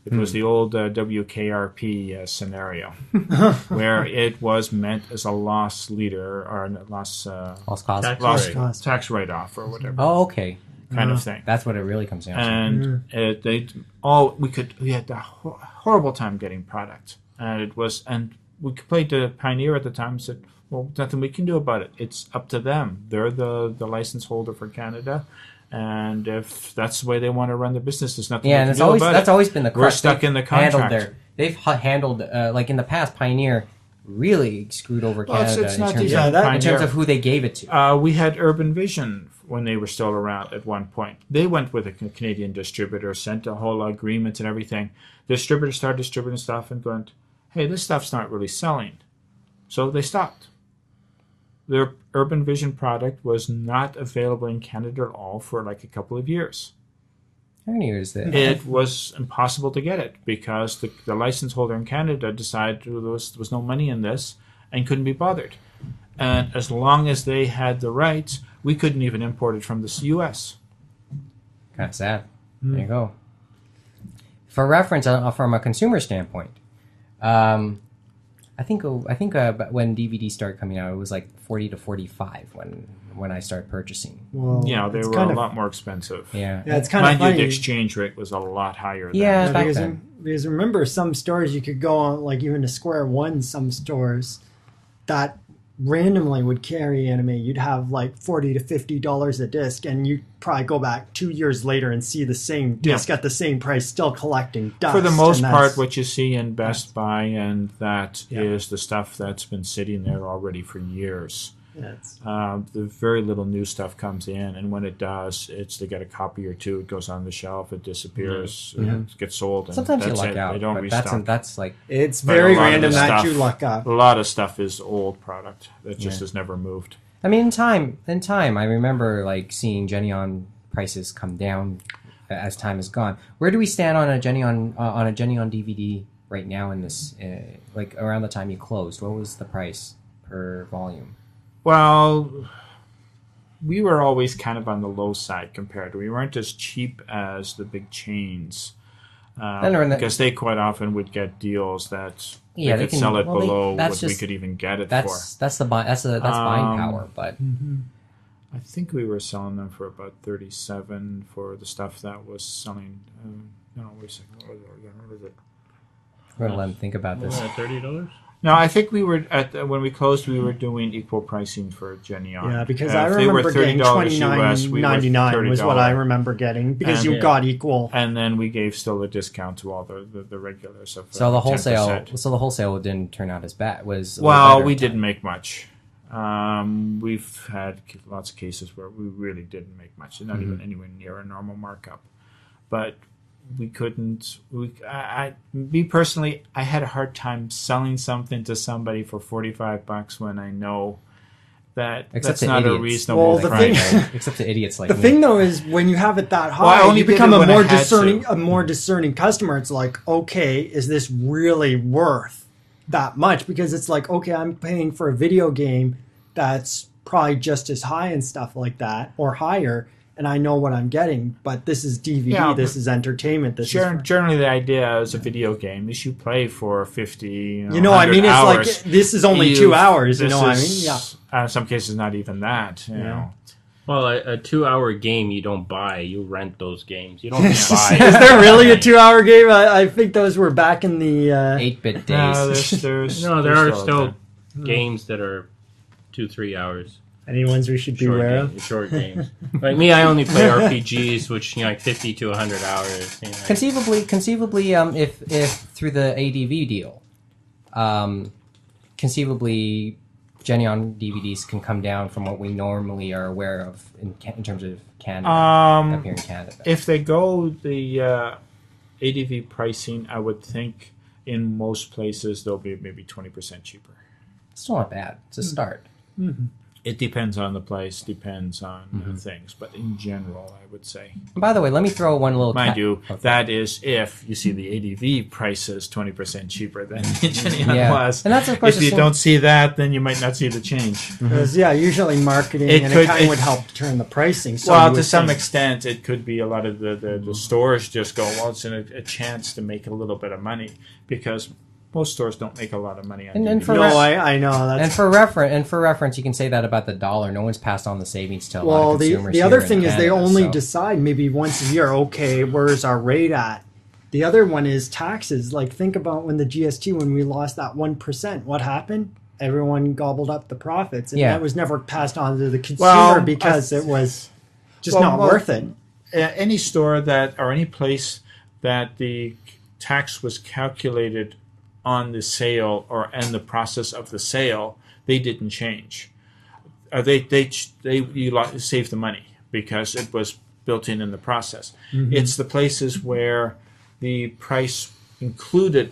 It was the old uh, WKRP uh, scenario, where it was meant as a loss leader or a loss uh, Lost cause. Tax loss rate. Cost. tax write off or whatever Oh, okay. kind of thing. That's what it really comes down to. And it, they all we could we had a ho- horrible time getting product, and it was and we complained to Pioneer at the time and said, "Well, nothing we can do about it. It's up to them. They're the the license holder for Canada." And if that's the way they want to run the business, there's nothing. Yeah, we and can it's do always about that's it. always been the crux. We're stuck They've in the handled contract. their they've hu- handled uh, like in the past. Pioneer really screwed over Well, it's- Canada it's in, not terms of, Yeah, that- in terms of who they gave it to. Uh, we had Urban Vision when they were still around at one point. They went with a Canadian distributor, sent a whole agreement and everything. The distributor started distributing stuff and going, hey, this stuff's not really selling. So they stopped. Their Urban Vision product was not available in Canada at all for like a couple of years. How many years that? It was impossible to get it because the, the license holder in Canada decided there was, there was no money in this and couldn't be bothered. And as long as they had the rights, we couldn't even import it from the U.S. Kind of sad. There you go. For reference, uh, from a consumer standpoint, um, I think uh, I think uh, when DVDs started coming out, it was like forty to forty-five when when I started purchasing. Well, You know, they it's were kind a of, lot more expensive. Yeah, Yeah, it's kind of Mind you, the exchange rate was a lot higher. Than Yeah, Yeah, because, then. because remember, some stores you could go on, like even to Square One, some stores that randomly would carry anime. You'd have like forty to fifty dollars a disc, and you'd probably go back two years later and see the same disc at the same price, still collecting dust. For the most part, what you see in Best Buy and that is Yeah. the stuff that's been sitting there already for years. That's- Um, the very little new stuff comes in, and when it does, it's they get a copy or two. It goes on the shelf, it disappears, it gets sold. And sometimes you that's luck it. out, They don't restock. that's that's like it's But very a lot of random that stuff- you luck up. a lot of stuff is old product that just Yeah. has never moved. I mean, in time, in time, I remember like seeing Geneon prices come down as time has gone. Where do we stand on a Geneon uh, on a Geneon DVD right now? In this, uh, like around the time you closed, what was the price per volume? Well, we were always kind of on the low side compared. We weren't as cheap as the big chains. Uh, Then we're in the- because they quite often would get deals that Yeah, they they could can- sell it well, below that's what we could even get it That's that's the buy, that's a, that's buying Um, power, but for. I think we were selling them for about thirty-seven for the stuff that was selling. Um, no, wait a second. What was it? again? What was it? we're gonna let him think about this. Thirty dollars. No, I think we were at the, when we closed. We were doing equal pricing for Geneon. Yeah, because Uh, I if they were remember getting $30 twenty nine we ninety nine was what I remember getting because And- you Yeah. got equal. and then we gave still a discount to all the the, the regulars of So uh, the wholesale, 10%. so the wholesale didn't turn out as bad. Was Well, we at the time. didn't make much. Um, we've had lots of cases where we really didn't make much, not even anywhere near a normal markup. But we couldn't. We, I, I, me personally, I had a hard time selling something to somebody for forty-five bucks when I know that Except that's not idiots. a reasonable Well, the price. thing- Right, except to idiots like that. The me. thing though is when you have it that high, Well, only you become a more discerning, to. a more discerning customer. It's like, okay, is this really worth that much? Because it's like, okay, I'm paying for a video game that's probably just as high and stuff like that, or higher, and I know what I'm getting. But this is DVD. Yeah, this is entertainment. This Gen- is. generally, the idea is a video game is you play for 50, you know, You know, I mean, it's hours. like this is only You- two hours. You this know, what I mean, yeah. uh, in some cases, not even that. You know, Well, a, a two-hour game you don't buy. You rent those games. You don't buy. Is there really a two-hour game? I, I think those were back in the. Uh, Eight bit days. no, there's, there's, No, there there's are still that. games that are two, three hours. Any ones we should be Short, aware game, of? short games. like me, I only play RPGs, which you know, like fifty to hundred hours. You know. conceivably, conceivably, um, if if through the ADV deal, um, conceivably, Geneon DVDs can come down from what we normally are aware of in, in terms of Canada Um, up here in Canada. if they go the uh, ADV pricing, I would think in most places they'll be maybe 20% cheaper. Still not bad. It's a start. It depends on the place, depends on Mm-hmm. things, but in general, I would say. By the way, let me throw one little. Mind cat- you, Okay. that is if you see the ADV prices 20% cheaper than Geneon Yeah. was. And that's, of course, if you same- don't see that, then you might not see the change. Because yeah, usually marketing It and could- it kind it- would help turn the pricing. So well, to some think- extent, it could be a lot of the, the, the stores just go, well, it's a, a chance to make a little bit of money because most stores don't make a lot of money on And- and for No, ref- I, I know that's And for reference, and for reference, you can say that about the dollar. No one's passed on the savings to a lot of consumers. the other here in thing is they only so- decide maybe once a year. Okay, where's our rate at? The other one is taxes. Like think about when the GST when we lost that one percent. What happened? Everyone gobbled up the profits, and Yeah. that was never passed on to the consumer Well, because I- it was just Well, not well, worth it. Any store that or any place that the tax was calculated on the sale or in the process of the sale, they didn't change. Uh, they they they you save the money because it was built in in the process. It's the places where the price included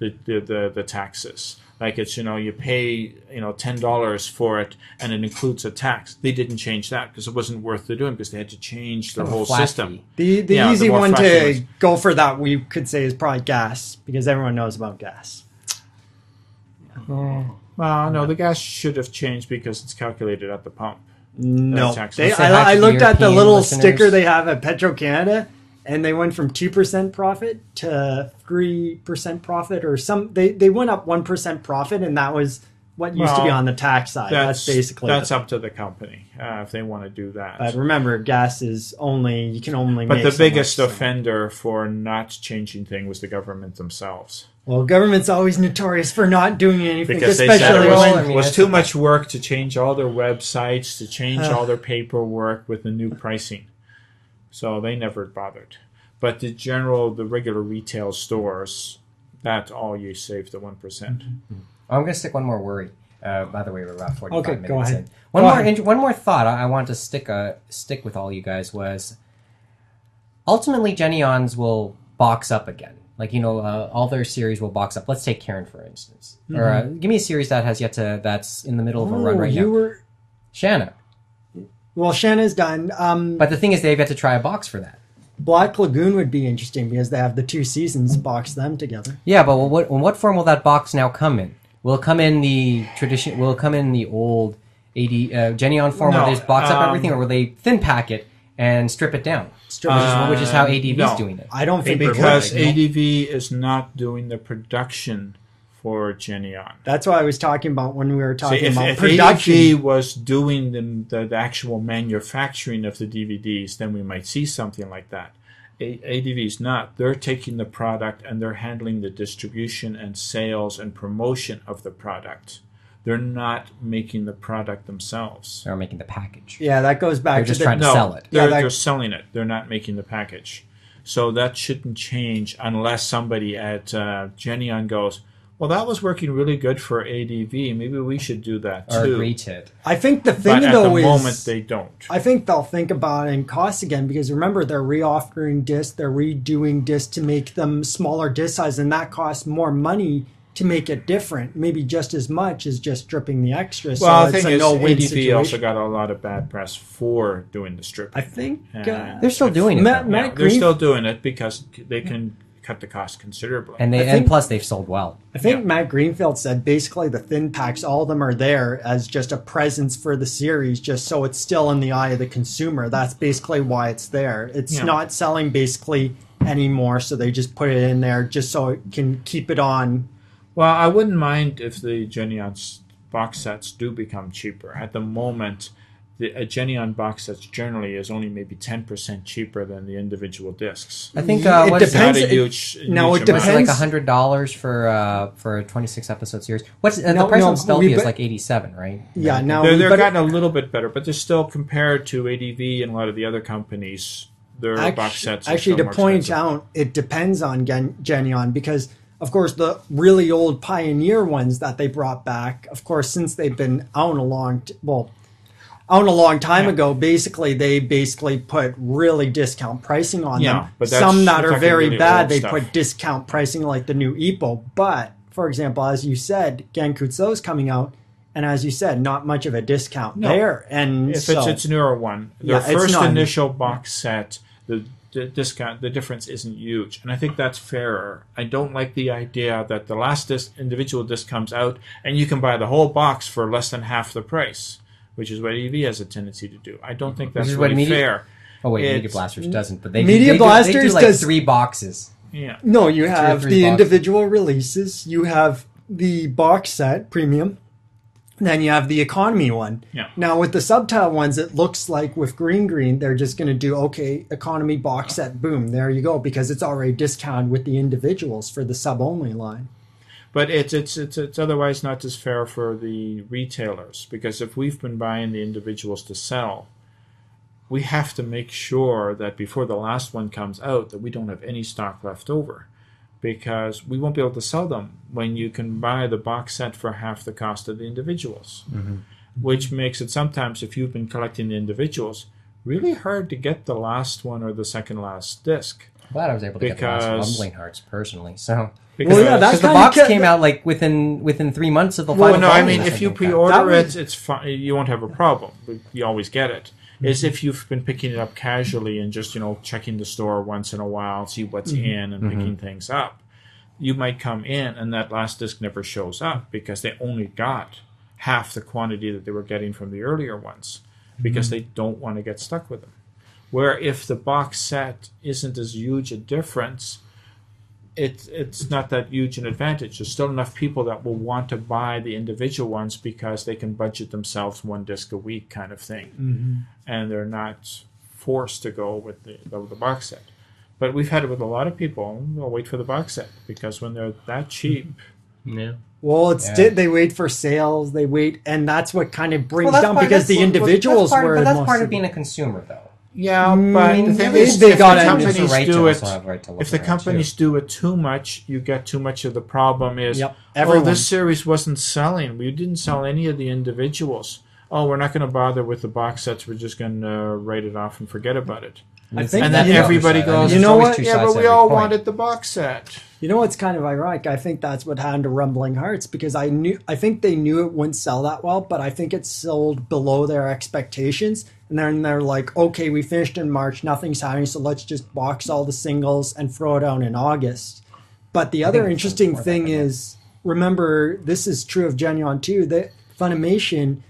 the, the, the, the taxes. Like it's you know you pay you know ten dollars for it and it includes a tax. They didn't change that because it wasn't worth the doing because they had to change their Kind of a whole flat system. The the Yeah, easy more one to flashy go for that we could say is probably gas because everyone knows about gas. Oh, well, no, the gas should have changed because it's calculated at the pump. No, tax. they, Let's say hi I, I to the looked at the little listeners. sticker they have at Petro Canada, and they went from two percent profit to three percent profit, or some. They they went up one percent profit, and that was what used to be on the tax side. That's, basically that's the- up to the company uh, if they want to do that. But remember, gas is only you can only. But the biggest much, so- offender for not changing thing was the government themselves. Well, government's always notorious for not doing anything, Because they said especially it Well, was, when was too much work to change all their websites, to change Ugh. all their paperwork with the new pricing. So they never bothered. But the general, the regular retail stores, that's all you save the 1%. I'm going to stick one more worry. Uh, by the way, we're about 45 Okay, minutes go ahead. in. One Go more, ahead. int- one more thought I, I want to stick uh, stick with all you guys was ultimately Geneons will box up again. Like you know, uh, all their series will box up. Let's take Karen for instance, or uh, give me a series that has yet to that's in the middle of a run Oh, right you now. were Shana. Well. Shana's done. Um, But the thing is, they've got to try a box for that. Black Lagoon would be interesting because they have the two seasons box them together. Yeah, but what in what form will that box now come in? Will it come in the tradition? Will it come in the old AD uh, Geneon form No, where they just box up um, everything, or will they thin pack it and strip it down? Strip which, it is, which is how ADV is no. doing it. I don't think Because. ADV is not doing the production for Geneon. That's what I was talking about when we were See, talking if, about if production. ADV was doing the, the, the actual manufacturing of the DVDs, then we might see something like that. A- ADV is not. They're taking the product and they're handling the distribution and sales and promotion of the product. They're not making the product themselves. They're making the package. yeah, that goes back They're to just the, trying to No, sell it. They're, Yeah, that- they're selling it. They're not making the package. So that shouldn't change unless somebody at uh, Geneon goes, well, that was working really good for ADV. Maybe we should do that too. agree to it. I think the thing But at though the is moment, they don't. I think they'll think about it in cost again because remember they're reoffering discs, they're redoing discs to make them smaller disc size, and that costs more money to make it different, maybe just as much as just stripping the extra. So Well, the it's thing a is, no-win ADV situation. also got a lot of bad press for doing the stripping. I think Uh, They're still doing it. Matt- though. Matt Yeah, they're still doing it because they can cut the cost considerably. and they think- and plus they've sold well. I think Yeah. Matt Greenfield said basically the thin packs, all of them are there as just a presence for the series, just so it's still in the eye of the consumer. That's basically why it's there. It's Yeah. not selling basically anymore, so they just put it in there just so it can keep it on. Well, I wouldn't mind if the Geneon box sets do become cheaper. At the moment, the a Geneon box sets generally is only maybe ten percent cheaper than the individual discs. I think Yeah, uh, it what is depends. it? Not a huge. No, huge it amount. Was like depends. hundred dollars for uh, for a twenty six episode series? What's uh, No, the price no, on Stelvia is like eighty seven, right? Yeah, now They're, they're gotten a little bit better, but they're still compared to ADV and a lot of the other companies. Their Act- box sets. Are Actually, to more point expensive. out, it depends on Gen- Geneon because, of course, the really old Pioneer ones that they brought back, of course, since they've been out a long, t- well, out a long time Yeah. ago, basically they basically put really discount pricing on Yeah, them. but Some that we're very really bad, they stuff. put discount pricing like the new Epo. But for example, as you said, Gankutsuou's coming out. And as you said, not much of a discount No. there. And If so, it's its newer one, their Yeah, first initial box set, the, the discount, the difference isn't huge, and I think that's fairer. I don't like the idea that the last disc, individual disc comes out and you can buy the whole box for less than half the price, which is what EV has a tendency to do. I don't think that's what really Media- fair. Oh wait, Media Blasters doesn't, but they Media they do, they do Blasters like does- three boxes. Yeah, No, you have the boxes. individual releases. You have the box set premium. Then you have the economy one. Yeah. Now with the subtitle ones, it looks like with Green Green, they're just going to do okay economy box set. Boom, there you go, because it's already discounted with the individuals for the sub only line. But it's, it's it's it's otherwise not as fair for the retailers because if we've been buying the individuals to sell, we have to make sure that before the last one comes out that we don't have any stock left over because we won't be able to sell them when you can buy the box set for half the cost of the individuals. Mm-hmm. Which makes it sometimes if you've been collecting the individuals really hard to get the last one or the second last disc. I'm glad I was able to get the last Because- Rumbling Hearts personally. So because Well, yeah, that because the box kept- came out like within within three months of the Well, final. no, I mean, if you think. pre-order That was- it, it's fine. You won't have a problem. You always get it mm-hmm. it. Is if you've been picking it up casually and just you know checking the store once in a while, see what's mm-hmm. in, and picking mm-hmm. things up. You might come in and that last disc never shows up because they only got half the quantity that they were getting from the earlier ones because they don't want to get stuck with them. Where if the box set isn't as huge a difference, it's it's not that huge an advantage. There's still enough people that will want to buy the individual ones because they can budget themselves one disc a week, kind of thing, mm-hmm. and they're not forced to go with the, the the box set. But we've had it with a lot of people. They'll wait for the box set because when they're that cheap, mm-hmm. Yeah. Well, it's Yeah. they wait for sales, they wait, and that's what kind of brings Well, down because the that's- well, individuals that's part, were. But that's part of of- being a consumer, though. Yeah. Mm, But the thing is, if the companies right do it, also have a right to look if the around, too. companies do it too much, you get too much of the problem. Is Yep, oh, this series wasn't selling. We didn't sell any of the individuals. Oh, we're not going to bother with the box sets. We're just going to write it off and forget about it. I think And then you know- everybody I mean, goes, You know what? Yeah, but we all coin. wanted the box set. You know what's kind of ironic? I think that's what happened to Rumbling Hearts because I knew I think they knew it wouldn't sell that well, but I think it sold below their expectations. And then they're like, okay, we finished in March, nothing's happening, so let's just box all the singles and throw it out in August. But the other interesting thing is, remember, this is true of Geneon too. That Funimation,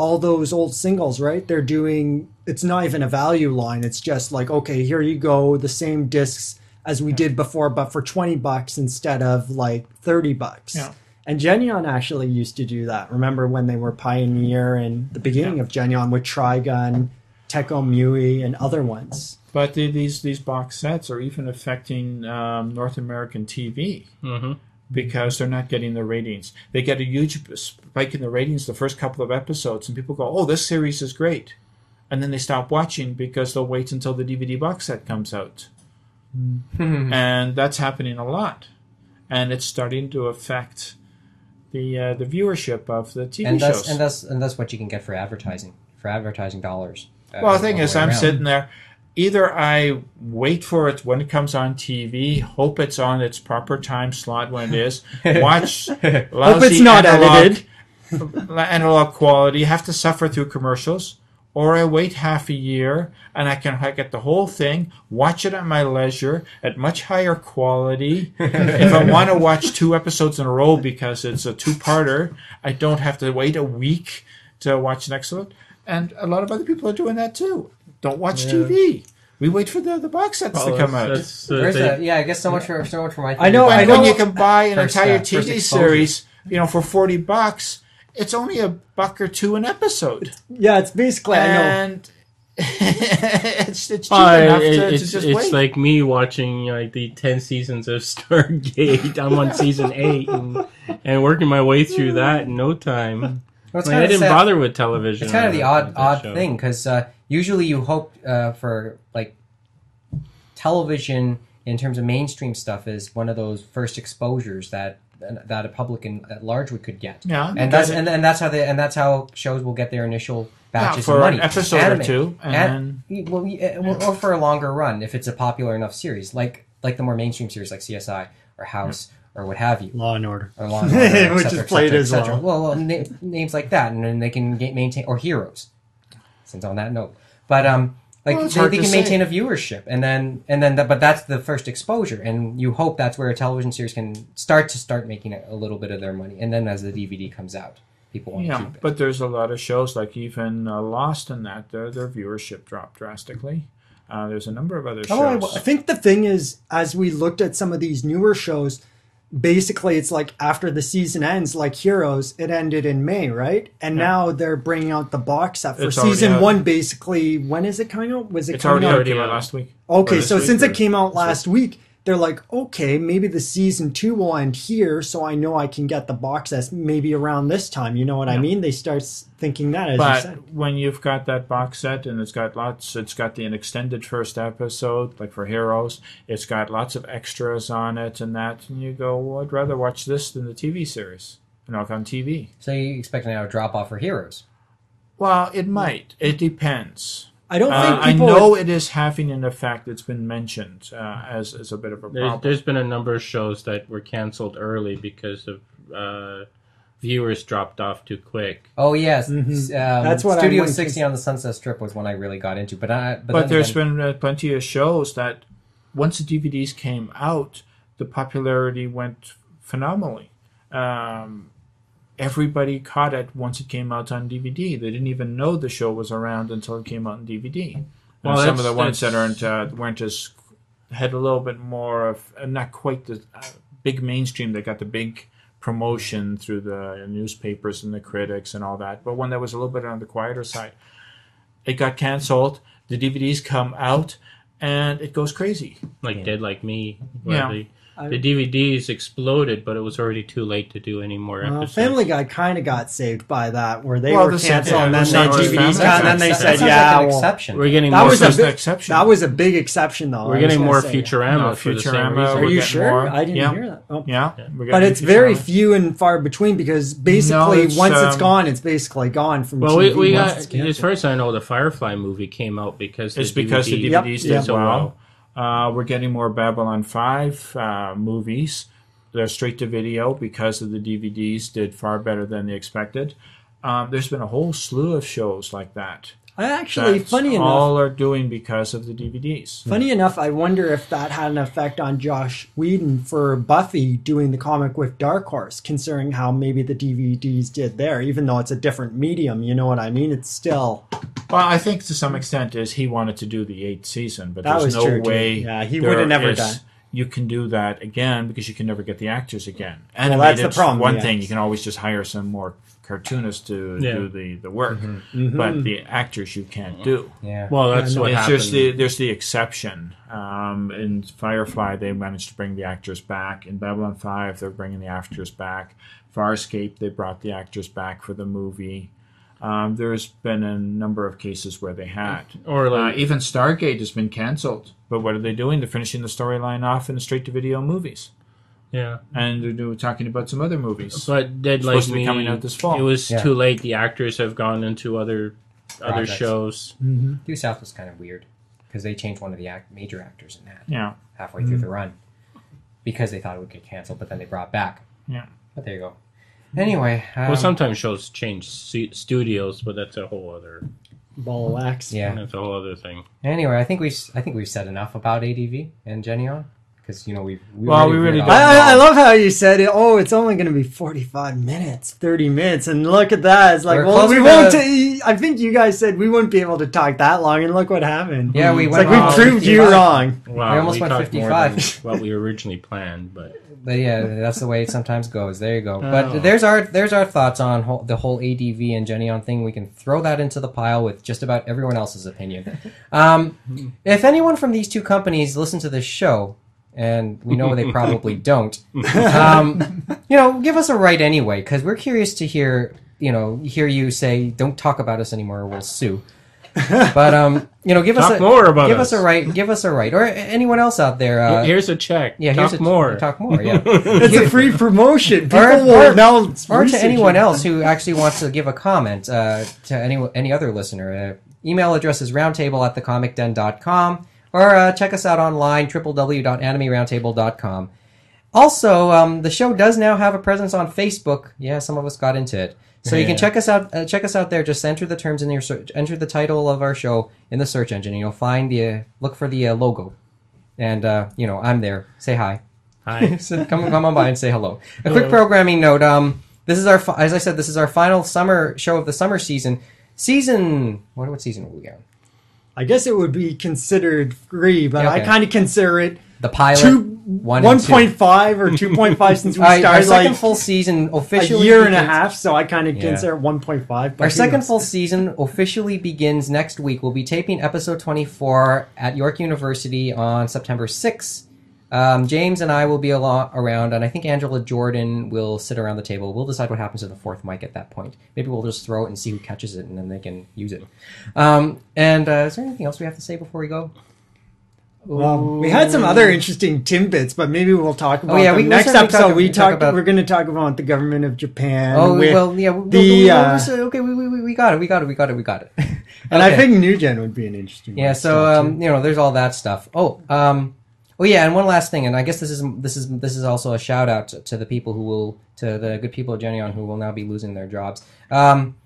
all those old singles, right? They're doing. It's not even a value line. It's just like, okay, here you go, the same discs as we did before, but for twenty bucks instead of like thirty bucks. Yeah. And Geneon actually used to do that. Remember when they were Pioneer and the beginning of Geneon with Trigun, Tenchi Muyo, and other ones. But the, these these box sets are even affecting um, North American TV Mm-hmm. Because they're not getting the ratings. They get a huge spike in the ratings the first couple of episodes, and people go, "Oh, this series is great," and then they stop watching because they'll wait until the DVD box set comes out, and that's happening a lot, and it's starting to affect the uh, the viewership of the TV and that's shows. and that's and that's what you can get for advertising for advertising dollars. uh, Well, the thing is, I'm around. sitting there. Either I wait for it when it comes on TV, hope it's on its proper time slot when it is, watch lousy it's not analog, edited. analog quality, have to suffer through commercials, or I wait half a year and I can I get the whole thing, watch it at my leisure at much higher quality. if I want to watch two episodes in a row because it's a two-parter, I don't have to wait a week to watch the next one. And a lot of other people are doing that too. Don't watch TV. We wait for the, the box sets to come out. That's the There's thing. a, yeah, I guess so much for so much for my. I know. I know. when you can buy an First, entire uh, TV series, you know, for forty bucks, it's only a buck or two an episode, Yeah, it's basically and it's it's cheap Uh, enough it- to, to it's just it's wait. like me watching like the ten seasons of Stargate. I'm on season eight and, and working my way through that in no time. Well, Like, I didn't sad. bother with television. It's kind of the odd odd show. thing because uh, usually you hope uh, for like television in terms of mainstream stuff is one of those first exposures that that a public in, at large would could get. Yeah, and that's and, and that's how they and that's how shows will get their initial batches for of money an episode or two, and, well, yeah, or or for a longer run if it's a popular enough series, like like the more mainstream series like CSI or House or what have you. Law and Order. Or Law and Order, et Which cetera, is played et cetera, as et well. Well, well na- names like that, and then they can ga- maintain or heroes. Since on that note, but um, like Well, they, they to can say. maintain a viewership, and then and then, the, but that's the first exposure, and you hope that's where a television series can start to start making a, a little bit of their money, and then as the DVD comes out, people want to keep it. but there's a lot of shows like even uh, Lost and that their their viewership dropped drastically. Uh, there's a number of other Oh, I, shows. I think the thing is, as we looked at some of these newer shows, basically it's like after the season ends, like Heroes, it ended in May, right? And now they're bringing out the box set for It's already season one. Basically, when is it coming out? Was it it's coming already out? out last week. Okay, so since or- it came out last week, they're like, okay, maybe the season two will end here, so I know I can get the box set maybe around this time. You know what I mean? They start thinking that, as you said. But when you've got that box set and it's got lots, it's got the an extended first episode, like for Heroes. It's got lots of extras on it and that, and you go, well, I'd rather watch this than the TV series. You know, like on TV. So you expect now a drop off for heroes? Well, it might. It depends. I don't Uh, think I people. know it is having an effect that's been mentioned uh, as, as a bit of a There's, problem. there's been a number of shows that were canceled early because of uh, viewers dropped off too quick. Oh yes, Mhm. Um, That's what I Studio went to- 60 on the Sunset Strip was one I really got into, but I but, But then there's again- been uh, plenty of shows that once the DVDs came out, the popularity went phenomenally. Um, everybody caught it once it came out on DVD. They didn't even know the show was around until it came out on DVD. Well, Well, some of the ones that that's- aren't uh, weren't as had a little bit more of uh, not quite the uh, big mainstream. They got the big promotion through the newspapers and the critics and all that. But one that was a little bit on the quieter side, it got canceled. The DVDs come out, and it goes crazy. Like Dead Like Me, where Yeah. the, I- the DVDs exploded, but it was already too late to do any more Well, episodes. Family Guy kind of got saved by that, where they Well, were the canceled, yeah, and then same the DVDs Family got, and then they that said, "Yeah, like an well, exception. We're getting That more. was a big- exception. that was a big exception, though." We're was getting more say. Futurama No, for the same Futurama. Are you sure? more. I didn't Yeah. hear that. Oh. Yeah, we're But getting it's very few and far between because basically it's, once it's gone, um, it's basically gone from Well, we, TV. we got as far as I know, the Firefly movie came out because It's because the DVDs yep. did so well. Uh, we're getting more Babylon 5 uh, movies. They're straight to video because of the DVDs did far better than they expected. Um, there's been a whole slew of shows like that. Actually, that funny enough, all are doing because of the DVDs. Funny enough, I wonder if that had an effect on Josh Whedon for Buffy doing the comic with Dark Horse, considering how maybe the DVDs did there, even though it's a different medium. You know what I mean? It's still Well, I think to some extent is he wanted to do the eighth season, but That there's no true, too. way. Yeah, he would have never is- done. You can do that again because you can never get the actors again. And that's the problem, One yeah. thing you can always just hire some more cartoonists to Yeah. do the, the work, Mm-hmm. but the actors you can't do. yeah. Well, that's what It's happened. just the, there's the exception. Um, in Firefly, they managed to bring the actors back. In Babylon 5, they're bringing the actors back. Farscape, they brought the actors back for the movie. Um, there's been a number of cases where they had. or Uh, even Stargate has been canceled. But what are they doing? They're finishing the storyline off in the straight to video movies. Yeah. And they're doing, talking about some other movies. But Dead Supposed Like to be Me, coming out this fall. it was Yeah. too late. The actors have gone into other other Projects. shows. Due South was kind of weird because they changed one of the act- major actors in that Yeah. halfway through the run because they thought it would get canceled, but then they brought it back. Yeah. But there you go. Anyway, um, well, sometimes shows change stu- studios, but that's a whole other. ball of wax. Yeah. That's a whole other thing. Anyway, I think we've I think we've said enough about ADV and Geneon because you know we've we Well, we really veered don't. I, I, I love how you said it. Oh, it's only going to be forty-five minutes, thirty minutes, and look at that. It's like, We're well, we won't. to- I think you guys said we wouldn't be able to talk that long, and look what happened. Yeah, we it's went like we off proved you wrong. Wow, We almost went talked more 55. than what we originally planned, but But yeah, that's the way it sometimes goes. There you go. Oh. But there's our there's our thoughts on whole, the whole ADV and Geneon thing. We can throw that into the pile with just about everyone else's opinion. Um, if anyone from these two companies listen to this show, and we know they probably don't, um, you know, give us a right anyway because we're curious to hear you know hear you say don't talk about us anymore or we'll sue. But um, you know, give us Talk a more about give us. us a right, give us a right, or anyone else out there. Uh, here's a check. yeah, talk here's a, more. Talk more. Yeah. It's a free promotion. People Or- will or- now or to anyone else who actually wants to give a comment uh, to any any other listener. Uh, email address is roundtable at thecomicden.com or uh, check us out online www.animeroundtable.com. Also, um, the show does now have a presence on Facebook. Yeah, some of us got into it. So you can check us out. Uh, check us out there. Just enter the terms in your search. Enter the title of our show in the search engine, and you'll find the uh, look for the uh, logo. And uh, you know, I'm there. Say hi. Hi. So come come on by and say hello. A quick programming note. Um, this is our fi- as I said, this is our final summer show of the summer season. Season what what season are we on? I guess it would be considered free, but Yeah, I kind of consider it The pilot two, one and two. 1.5 or 2.5 since we Uh, our second like full season officially a year and a half, so I kind of Yeah. consider it 1.5. but Our second knows? full season officially begins next week. We'll be taping episode 24 at York University on September 6th. Um, James and I will be around, and I think Angela Jordan will sit around the table. We'll decide what happens to the fourth mic at that point. Maybe we'll just throw it and see who catches it, and then they can use it. Um, and uh, is there anything else we have to say before we go? Well, we had some other interesting tidbits, but maybe we'll talk about Oh, yeah, we- next episode. talk- we talk about- We're going to talk about the government of Japan. Oh well, yeah. the, we- uh, okay, we, we, we got it. We got it. We got it. We got it. and I think New Gen would be an interesting. Yeah, so um, you know, there's all that stuff. Oh, um, oh yeah, and one last thing, and I guess this is this is this is also a shout out to, to the people who will to the good people of Geneon who will now be losing their jobs. Um,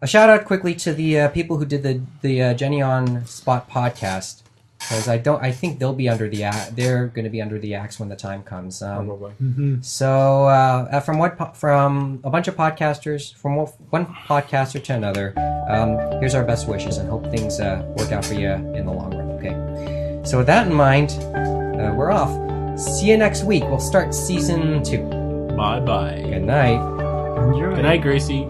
a shout out quickly to the uh, people who did the the uh, Geneon Spot podcast because I don't I think they'll be under the a- they're going to be under the axe when the time comes. Um, Probably. so uh, uh, from what po- from a bunch of podcasters, from one one podcaster to another, um, here's our best wishes and hope things uh, work out for you in the long run. Okay. So with that in mind, uh, we're off. See you next week. We'll start season two. bye bye. Good night. Enjoy. Good night, Gracie.